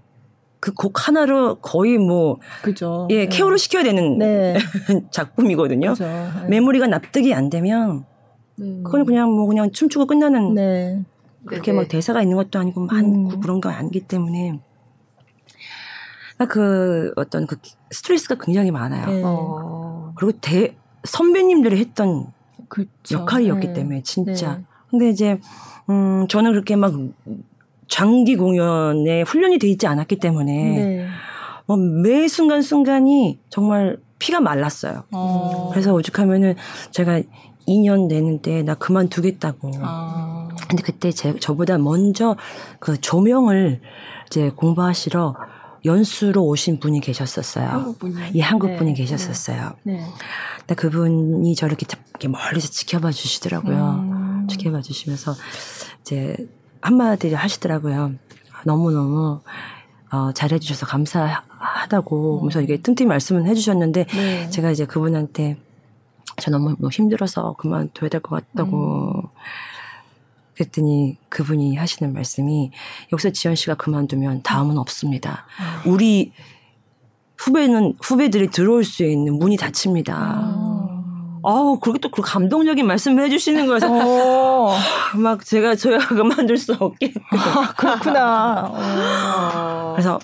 그 곡 하나로 거의 뭐 그죠. 예, 네. care를 시켜야 되는 네. 작품이거든요. 그죠. 네. Memory가 납득이 안 되면 음. 그건 그냥 뭐 그냥 춤추고 끝나는 네. 그렇게 네. 막 대사가 있는 것도 아니고 많고 음. 그런 거 아니기 때문에 그러니까 그 어떤 그 스트레스가 굉장히 많아요. 네. 어. 그리고 대 선배님들이 했던 그쵸. 역할이었기 네. 때문에 진짜. 네. 근데 이제 음 저는 그렇게 막 장기 공연에 훈련이 돼 있지 않았기 때문에 네. 뭐매 순간 순간이 정말 피가 말랐어요. 어. 그래서 오죽하면은 제가 2년 내는데 나 그만두겠다고. 아. 근데 그때 제, 저보다 먼저 그 조명을 이제 공부하시러 연수로 오신 분이 계셨었어요. 한국 분이. 이 한국 네. 분이 계셨었어요. 네. 근데 그분이 저를 이렇게, 자- 이렇게 멀리서 지켜봐 주시더라고요. 음. 지켜봐 주시면서 이제 한마디 하시더라고요. 너무너무 어, 잘해주셔서 감사하다고 하면서 이게 틈틈이 말씀을 해주셨는데 네. 제가 이제 그분한테 저 너무 뭐 힘들어서 그만둬야 될 것 같다고 음. 그랬더니 그분이 하시는 말씀이 여기서 지연 씨가 그만두면 다음은 없습니다. 아. 우리 후배는 후배들이 들어올 수 있는 문이 닫힙니다. 아. 아우 그렇게 또 그 감동적인 말씀을 해주시는 거여서 어. 막 제가 저야 그만둘 수 없게 아, 그렇구나. 어. 그래서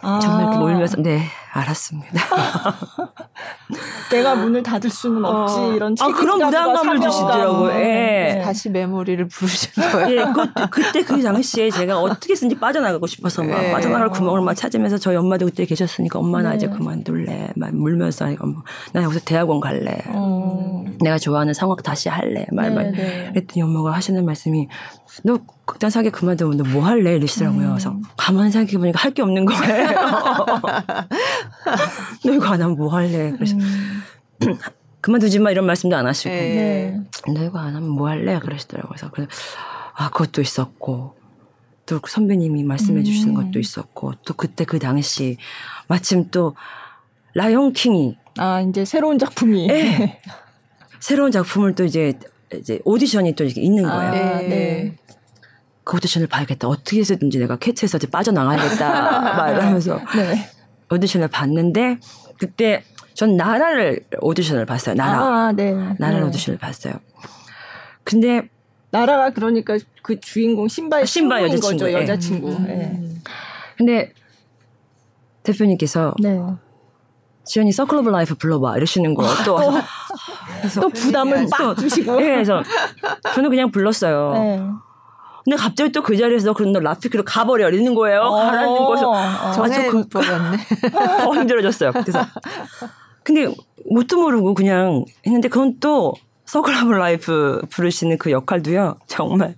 아. 정말 이렇게 울면서 네 알았습니다. 내가 문을 닫을 수는 없지 어. 이런 아, 그런 책임감과 부담감을. 주시더라고요. 예. 네. 다시 메모리를 부르신 거예요. 예, 그것도 그때 그 당시에 제가 어떻게 쓴지 빠져나가고 싶어서 막 네. 빠져나갈 구멍을 막 찾으면서 저희 엄마도 그때 계셨으니까 엄마 나 네. 이제 그만둘래 막 물면서 아니, 엄마, 나 여기서 대학원 갈래 어. 내가 좋아하는 성악 다시 할래 말 네, 말. 네. 그랬더니 엄마가 하시는 말씀이 너 극단 사기 그만두면 너 뭐 할래 이러시더라고요. 음. 그래서 가만히 생각해 보니까 할 게 없는 거예요. 너 이거 안 하면 뭐 할래? 그래서 그만두지 마 이런 말씀도 안 하시고 네. 네. 너 이거 안 하면 뭐 할래? 그러시더라고요. 그래서 그래서 아 그것도 있었고 또그 선배님이 말씀해 주시는 음. 것도 있었고 또 그때 그 당시 마침 또 라이온 킹이 아 이제 새로운 작품이. 예. 새로운 작품을 또 이제 이제 오디션이 또 이렇게 있는 아, 거예요. 네. 네. 그 오디션을 봐야겠다. 어떻게 해서든지 내가 캐치에서 이제 빠져나가야겠다. 막 이러면서 네. 오디션을 봤는데 그때 전 나라를 오디션을 봤어요. 나라. 아, 네. 나라 네. 오디션을 봤어요. 근데 나라가 그러니까 그 주인공 심바의 심바 친구인 여자친구, 거죠 예. 여자친구. 음. 네. 근데 대표님께서 네. 지연이 Circle of Life 불러봐 이러시는 거예요. 또 또 부담을 막 주시고. 예, 그래서 저는 그냥 불렀어요. 네. 근데 갑자기 또 그 자리에서 그런 너 라피키로 가버려 이러는 거예요. 가라는 거서 어. 정해 그- 버렸네. 더 힘들어졌어요. 그래서 근데 뭣도 모르고 그냥 했는데 그건 또 Circle of Life 부르시는 그 역할도요. 정말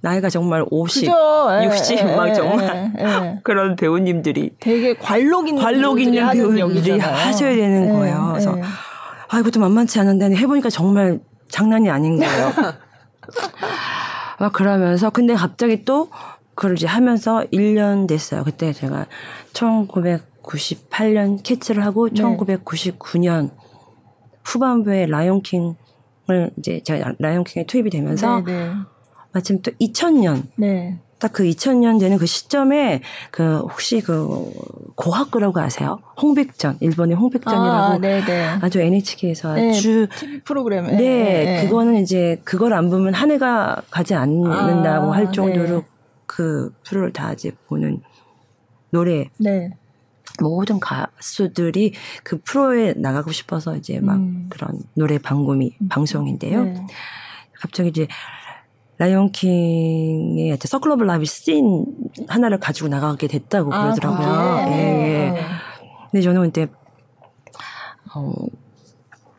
나이가 정말 50, 그죠. 예, 60 예, 막 예, 정말 예, 예. 그런 배우님들이 되게 관록 있는 관록 있는 배우들이. 하셔야 되는 예, 거예요. 그래서 예. 아 이것도 만만치 않은데 해보니까 정말 장난이 아닌 거예요. 막 그러면서 근데 갑자기 또 그걸 이제 하면서 1년 됐어요. 그때 제가 1998년 캐치를 하고 네. 1999년 후반부에 라이온킹을 이제 제가 라이온킹에 투입이 되면서 네, 네. 마침 또 2000년 네. 딱 그 2000년 되는 그 시점에 그 혹시 그 고학구라고 아세요? 홍백전 일본의 홍백전이라고 아, 네, 네. 아주 NHK에서 네, 아주 TV 프로그램. 네, 네, 그거는 이제 그걸 안 보면 한 해가 가지 않는다고 아, 할 정도로 네. 그 프로를 다 이제 보는 노래 네. 모든 가수들이 그 프로에 나가고 싶어서 이제 막 음. 그런 노래 방송이 방송인데요. 네. 갑자기 이제 라이온킹의 Circle of Life scene 하나를 가지고 나가게 됐다고 아, 그러더라고요. 그게? 예, 예. 네. 근데 저는 그때 어,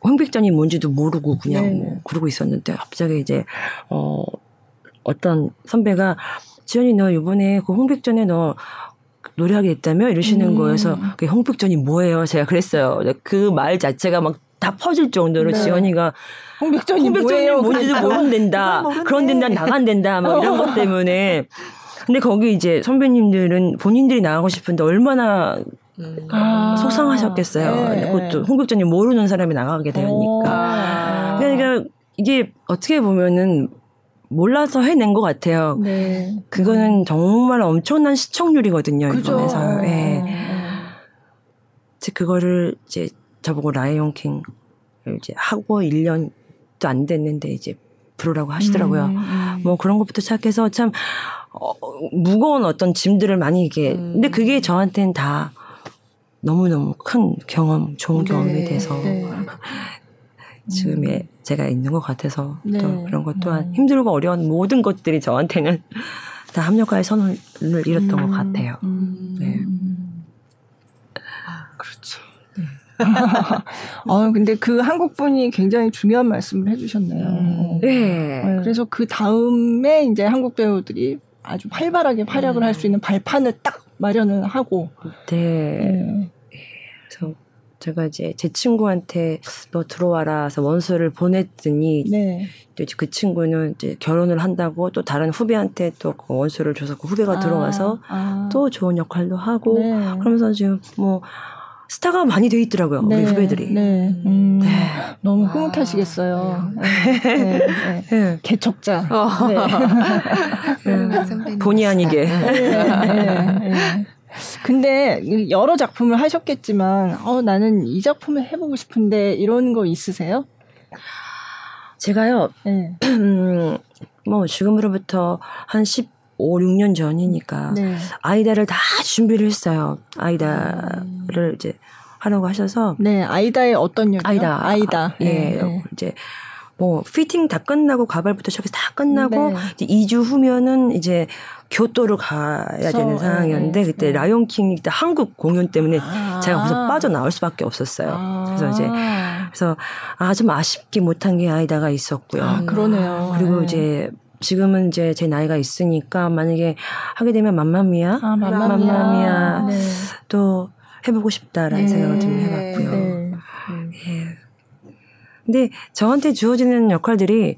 홍백전이 뭔지도 모르고 그냥 네. 뭐 그러고 있었는데 갑자기 이제 어 어떤 선배가 지연이 너 이번에 그 홍백전에 너 노래하게 됐다며 이러시는 음. 거여서 그 홍백전이 뭐예요? 제가 그랬어요. 그 말 자체가 막 다 퍼질 정도로 네. 지연이가 홍백전이 홍백전이? 뭔지도. 모른댄다. 그런 데는 나간 된다. 막 이런 것 때문에. 근데 거기 이제 선배님들은 본인들이 나가고 싶은데 얼마나 아. 속상하셨겠어요. 네, 그것도 네. 홍백전이 모르는 사람이 나가게 되니까. 아. 그러니까 이게 어떻게 보면은 몰라서 해낸 것 같아요. 네. 그거는 정말 엄청난 시청률이거든요. 그죠. 일본에서. 예. 어. 이제 그거를 이제 저보고 라이온 킹을 이제 하고 1년도 안 됐는데 이제 부르라고 하시더라고요. 음, 음. 뭐 그런 것부터 시작해서 참 어, 무거운 어떤 짐들을 많이 이게 음. 근데 그게 저한테는 다 너무너무 큰 경험, 좋은 경험이 네, 돼서 네. 지금의 제가 있는 것 같아서 네. 또 그런 것 또한 음. 힘들고 어려운 모든 것들이 저한테는 다 합력과의 선을 잃었던 것 음, 같아요. 음. 네. 그렇죠. 어, 근데 그 한국 분이 굉장히 중요한 말씀을 해주셨네요. 음. 네. 네, 그래서 그 다음에 이제 한국 배우들이 아주 활발하게 활약을 할수 있는 발판을 딱 마련을 하고. 네. 네. 그래서 제가 이제 제 친구한테 너 들어와라 해서 원서를 보냈더니 네. 또 이제 그 친구는 이제 결혼을 한다고 또 다른 후배한테 또 그 원서를 줘서 그 후배가 아, 들어와서 아. 또 좋은 역할도 하고 네. 그러면서 지금 뭐 스타가 많이 돼 있더라고요 네, 우리 후배들이. 네. 음, 네. 너무 흐뭇하시겠어요. 네, 네, 네. 네. 개척자. 어. 네. 선배님. 본의 아니게. 네, 네. 근데 여러 작품을 하셨겠지만, 어, 나는 이 작품을 해보고 싶은데 이런 거 있으세요? 제가요 네. 음, 뭐 지금으로부터 한 10, 5, 6년 전이니까 네. 아이다를 다 준비를 했어요. 아이다를 이제 하라고 하셔서 네, 아이다의 어떤 역이요? 아이다. 아이다. 예. 네, 네. 이제 뭐 피팅 다 끝나고 가발부터 시작해서 다 끝나고 네. 이제 2주 후면은 이제 교토를 가야 되는 상황이었는데 네, 그때 네. 라이온킹 때 한국 공연 때문에 아. 제가 거기서 빠져나올 수밖에 없었어요. 아. 그래서 이제 그래서 아 좀 아쉽게 못한 게 아이다가 있었고요. 아, 그러네요. 그리고 네. 이제 지금은 이제 제 나이가 있으니까 만약에 하게 되면 맘마미아, 아, 맘마미아. 맘마미아 네. 또 해보고 싶다라는 네. 생각을 좀 해봤고요. 네. 예. 근데 저한테 주어지는 역할들이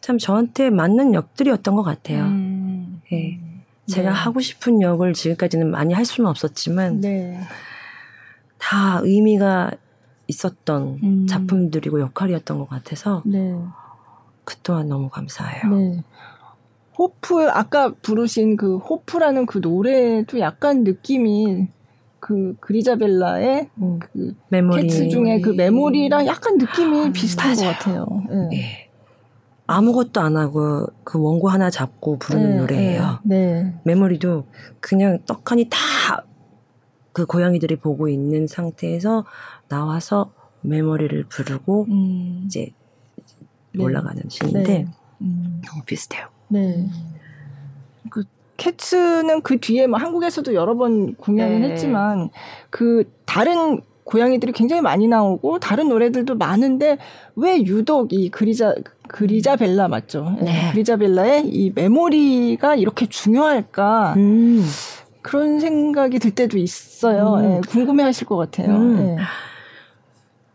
참 저한테 맞는 역들이었던 것 같아요. 음. 예. 제가 네. 하고 싶은 역을 지금까지는 많이 할 수는 없었지만 네. 다 의미가 있었던 음. 작품들이고 역할이었던 것 같아서 네. 그 또한 너무 감사해요. 네. 호프 아까 부르신 그 호프라는 그 노래도 약간 느낌이 그 그리자벨라의 음, 그 메모리. 캐츠 중에 그 메모리랑 약간 느낌이 비슷한 것 맞아요. 같아요. 네. 예. 아무것도 안 하고 그 원고 하나 잡고 부르는 네, 노래예요. 네. 메모리도 그냥 떡하니 다 그 고양이들이 보고 있는 상태에서 나와서 메모리를 부르고 음. 이제 네. 올라가는 신인데 네. 음. 너무 비슷해요. 네. 그 캐츠는 그 뒤에 뭐 한국에서도 여러 번 공연을 네. 했지만 그 다른 고양이들이 굉장히 많이 나오고 다른 노래들도 많은데 왜 유독 이 그리자 그리자벨라 맞죠? 예, 네. 그리자벨라의 이 메모리가 이렇게 중요할까 음. 그런 생각이 들 때도 있어요. 음. 예, 궁금해하실 것 같아요. 음.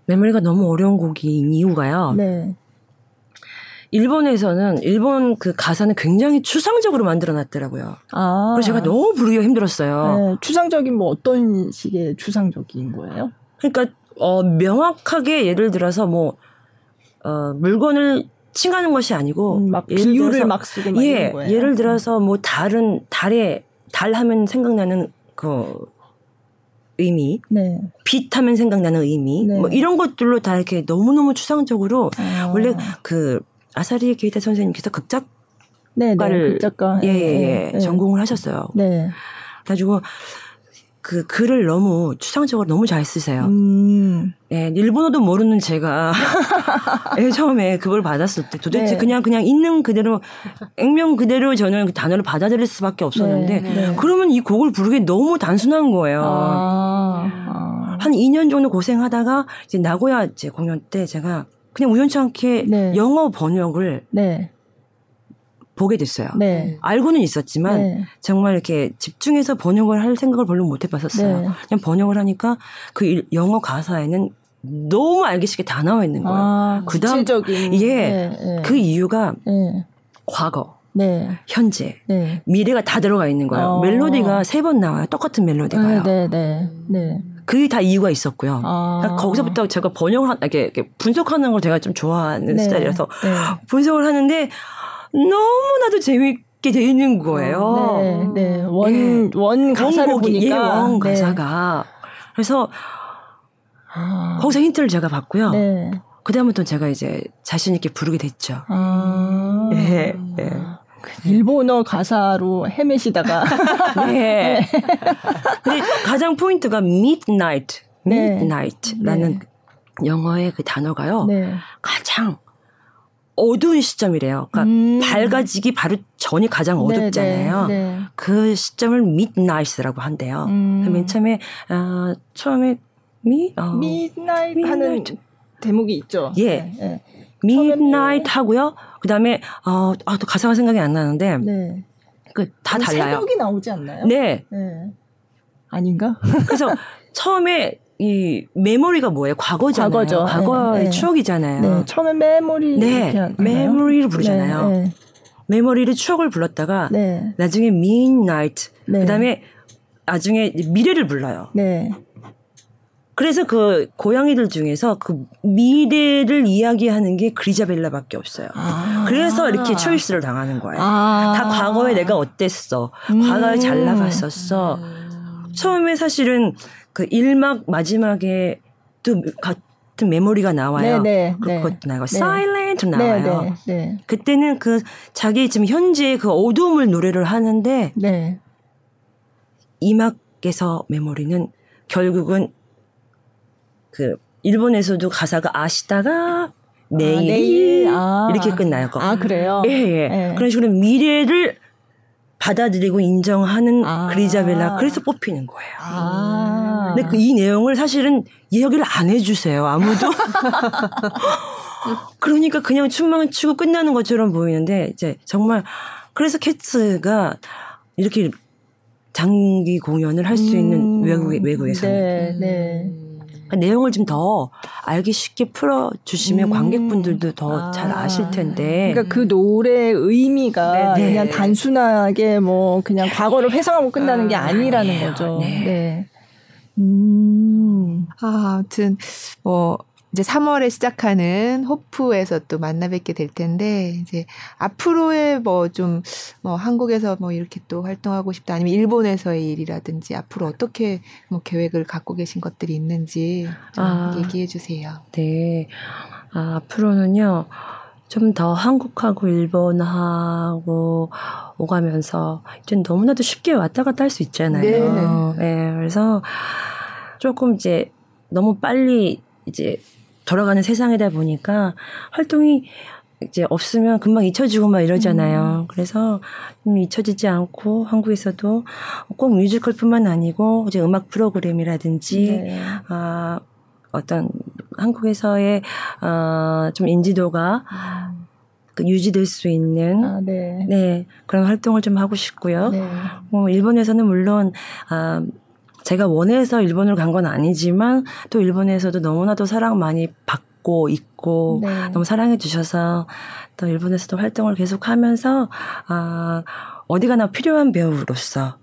메모리가 너무 어려운 곡인 이유가요. 예. 네. 일본에서는 일본 그 가사는 굉장히 추상적으로 만들어 놨더라고요. 아. 그래서 제가 너무 부르기가 힘들었어요. 네, 추상적인 뭐 어떤 식의 추상적인 거예요? 그러니까 어 명확하게 예를 들어서 뭐 어, 물건을 칭하는 것이 아니고 음, 막 비유를 들어서 막 쓰고 막 예, 거예요. 예를 들어서 뭐 다른 달에 달 하면 생각나는 그 의미, 네. 빛 하면 생각나는 의미, 네. 뭐 이런 것들로 다 이렇게 너무너무 추상적으로 아. 원래 그 아사리 게이타 선생님께서 극작 네, 네, 극작가. 예, 예, 예, 전공을 하셨어요. 네. 그래가지고 그 글을 너무 추상적으로 너무 잘 쓰세요. 음. 예, 일본어도 모르는 제가 예, 처음에 그걸 받았을 때 도대체 네. 그냥 그냥 있는 그대로 액면 그대로 저는 그 단어를 받아들일 수밖에 없었는데 네, 네. 그러면 이 곡을 부르기 너무 단순한 거예요. 아. 아. 한 2년 정도 고생하다가 이제 나고야 이제 공연 때 제가 그냥 우연치 않게 네. 영어 번역을 네. 보게 됐어요. 네. 알고는 있었지만 네. 정말 이렇게 집중해서 번역을 할 생각을 별로 못 해봤었어요. 네. 그냥 번역을 하니까 그 일- 영어 가사에는 너무 알기 쉽게 다 나와 있는 거예요. 아, 그다음- 구체적인. 예. 네, 네. 그 이유가 네. 과거, 네. 현재, 네. 미래가 다 들어가 있는 거예요. 어. 멜로디가 세 번 나와요. 똑같은 멜로디가요. 네, 네, 네. 그게 다 이유가 있었고요. 아. 그러니까 거기서부터 제가 번역을 하, 이렇게, 이렇게 분석하는 걸 제가 좀 좋아하는 네. 스타일이라서 네. 분석을 하는데 너무나도 재밌게 돼 있는 거예요. 네, 네. 원, 원 가사를 원곡이 보니까. 예, 원 네. 가사가 그래서 아. 거기서 힌트를 제가 받고요. 네. 그다음부터 제가 이제 자신 있게 부르게 됐죠. 아. 예, 예. 일본어 가사로 헤매시다가. 네. 근데 가장 포인트가 midnight, 네. midnight라는 영어의 그 단어가요. 네. 가장 어두운 시점이래요. 그러니까 음. 밝아지기 바로 전이 가장 어둡잖아요. 네, 네, 네. 그 시점을 midnight라고 한대요. 음. 맨 처음에 어, 처음에 미 어, 하는 Midnight. 대목이 있죠. 예. 네. Midnight 하고요. 그다음에 어, 아, 또 가사가 생각이 안 나는데 네. 그다 달라요. 새벽이 나오지 않나요? 네. 네. 아닌가? 그래서 처음에 이 메모리가 뭐예요? 과거잖아요. 과거죠. 과거의 네, 네. 추억이잖아요. 네. 처음에 메모리. 네? 메모리를 부르잖아요. 네. 메모리를 추억을 불렀다가 네. 나중에 midnight 네. 그다음에 나중에 미래를 불러요. 네. 그래서 그 고양이들 중에서 그 미래를 이야기하는 게 그리자벨라밖에 없어요. 아. 그래서 이렇게 초이스를 당하는 거예요. 아. 다 과거에 내가 어땠어. 음. 과거에 잘 나갔었어. 처음에 사실은 그 1막 마지막에 또 가- 같은 메모리가 나와요. 네, 네, 그것도 네. 나와요. 네. 사일렌트 나와요. 네, 네, 그때는 그 자기 지금 현재 그 어두움을 노래를 하는데 네. 이막에서 메모리는 결국은 그 일본에서도 가사가 아시다가 내일이 내일, 아. 이렇게 끝나요. 아, 그래요? 예, 예. 예. 그런 식으로 미래를 받아들이고 인정하는 아. 그리자벨라 그래서 뽑히는 거예요. 아. 근데 그 이 내용을 사실은 이야기를 안 해주세요 아무도. 그러니까 그냥 춤만 추고 끝나는 것처럼 보이는데 이제 정말 그래서 캐츠가 이렇게 장기 공연을 할수 있는 음. 외국 외국에서는 네, 네. 그러니까 내용을 좀 더 알기 쉽게 풀어 주시면 음. 관객분들도 더잘 아. 아실 텐데. 그러니까 그 노래의 의미가 네, 네. 그냥 단순하게 뭐 그냥 과거를 회상하고 끝나는 게 아, 아니라는 아니에요. 거죠. 네. 네. 음. 아, 아무튼 뭐 이제 3월에 시작하는 호프에서 또 만나 뵙게 될 텐데 이제 앞으로의 뭐좀뭐 한국에서 뭐 이렇게 또 활동하고 싶다 아니면 일본에서의 일이라든지 앞으로 어떻게 뭐 계획을 갖고 계신 것들이 있는지 좀 아. 얘기해 주세요. 네. 아, 앞으로는요. 좀 더 한국하고 일본하고 오가면서 이제 너무나도 쉽게 왔다 갔다 할 수 있잖아요. 네네. 네, 그래서 조금 이제 너무 빨리 이제 돌아가는 세상이다 보니까 활동이 이제 없으면 금방 잊혀지고 막 이러잖아요. 그래서 좀 잊혀지지 않고 한국에서도 꼭 뮤지컬뿐만 아니고 이제 음악 프로그램이라든지 네. 아, 어떤 한국에서의 어, 좀 인지도가 그 유지될 수 있는 아, 네. 네 그런 활동을 좀 하고 싶고요. 네. 뭐 일본에서는 물론 아 제가 원해서 일본을 간 건 아니지만 또 일본에서도 너무나도 사랑 많이 받고 있고 네. 너무 사랑해 주셔서 또 일본에서도 활동을 계속하면서 아 어디 가나 필요한 배우로서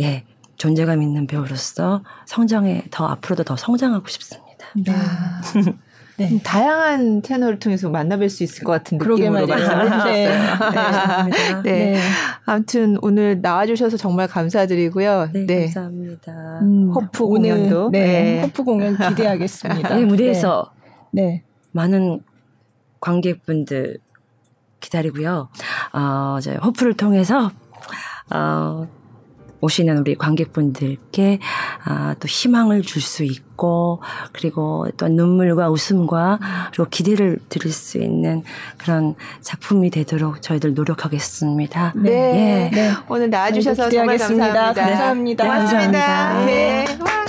예 존재감 있는 배우로서 성장에 더 앞으로도 더 성장하고 싶습니다. 네. 아, 네. 좀 다양한 채널을 통해서 만나뵐 수 있을 것 같은 느낌으로 말이에요. 말씀을 네. 해주셨어요. 감사합니다. 네. 네. 아무튼 오늘 나와주셔서 정말 감사드리고요. 네, 네. 감사합니다. 음, 오늘, 공연도. 네. 네. 호프 공연 기대하겠습니다. 네, 무대에서 네. 많은 관객분들 기다리고요. 어, 이제 호프를 통해서 어, 오시는 우리 관객분들께 아, 또 희망을 줄 수 있고 그리고 또 눈물과 웃음과 그리고 기대를 드릴 수 있는 그런 작품이 되도록 저희들 노력하겠습니다. 네. 예. 네. 오늘 나와주셔서 정말 기대하겠습니다. 감사합니다. 감사합니다. 네, 고맙습니다. 감사합니다. 네. 와.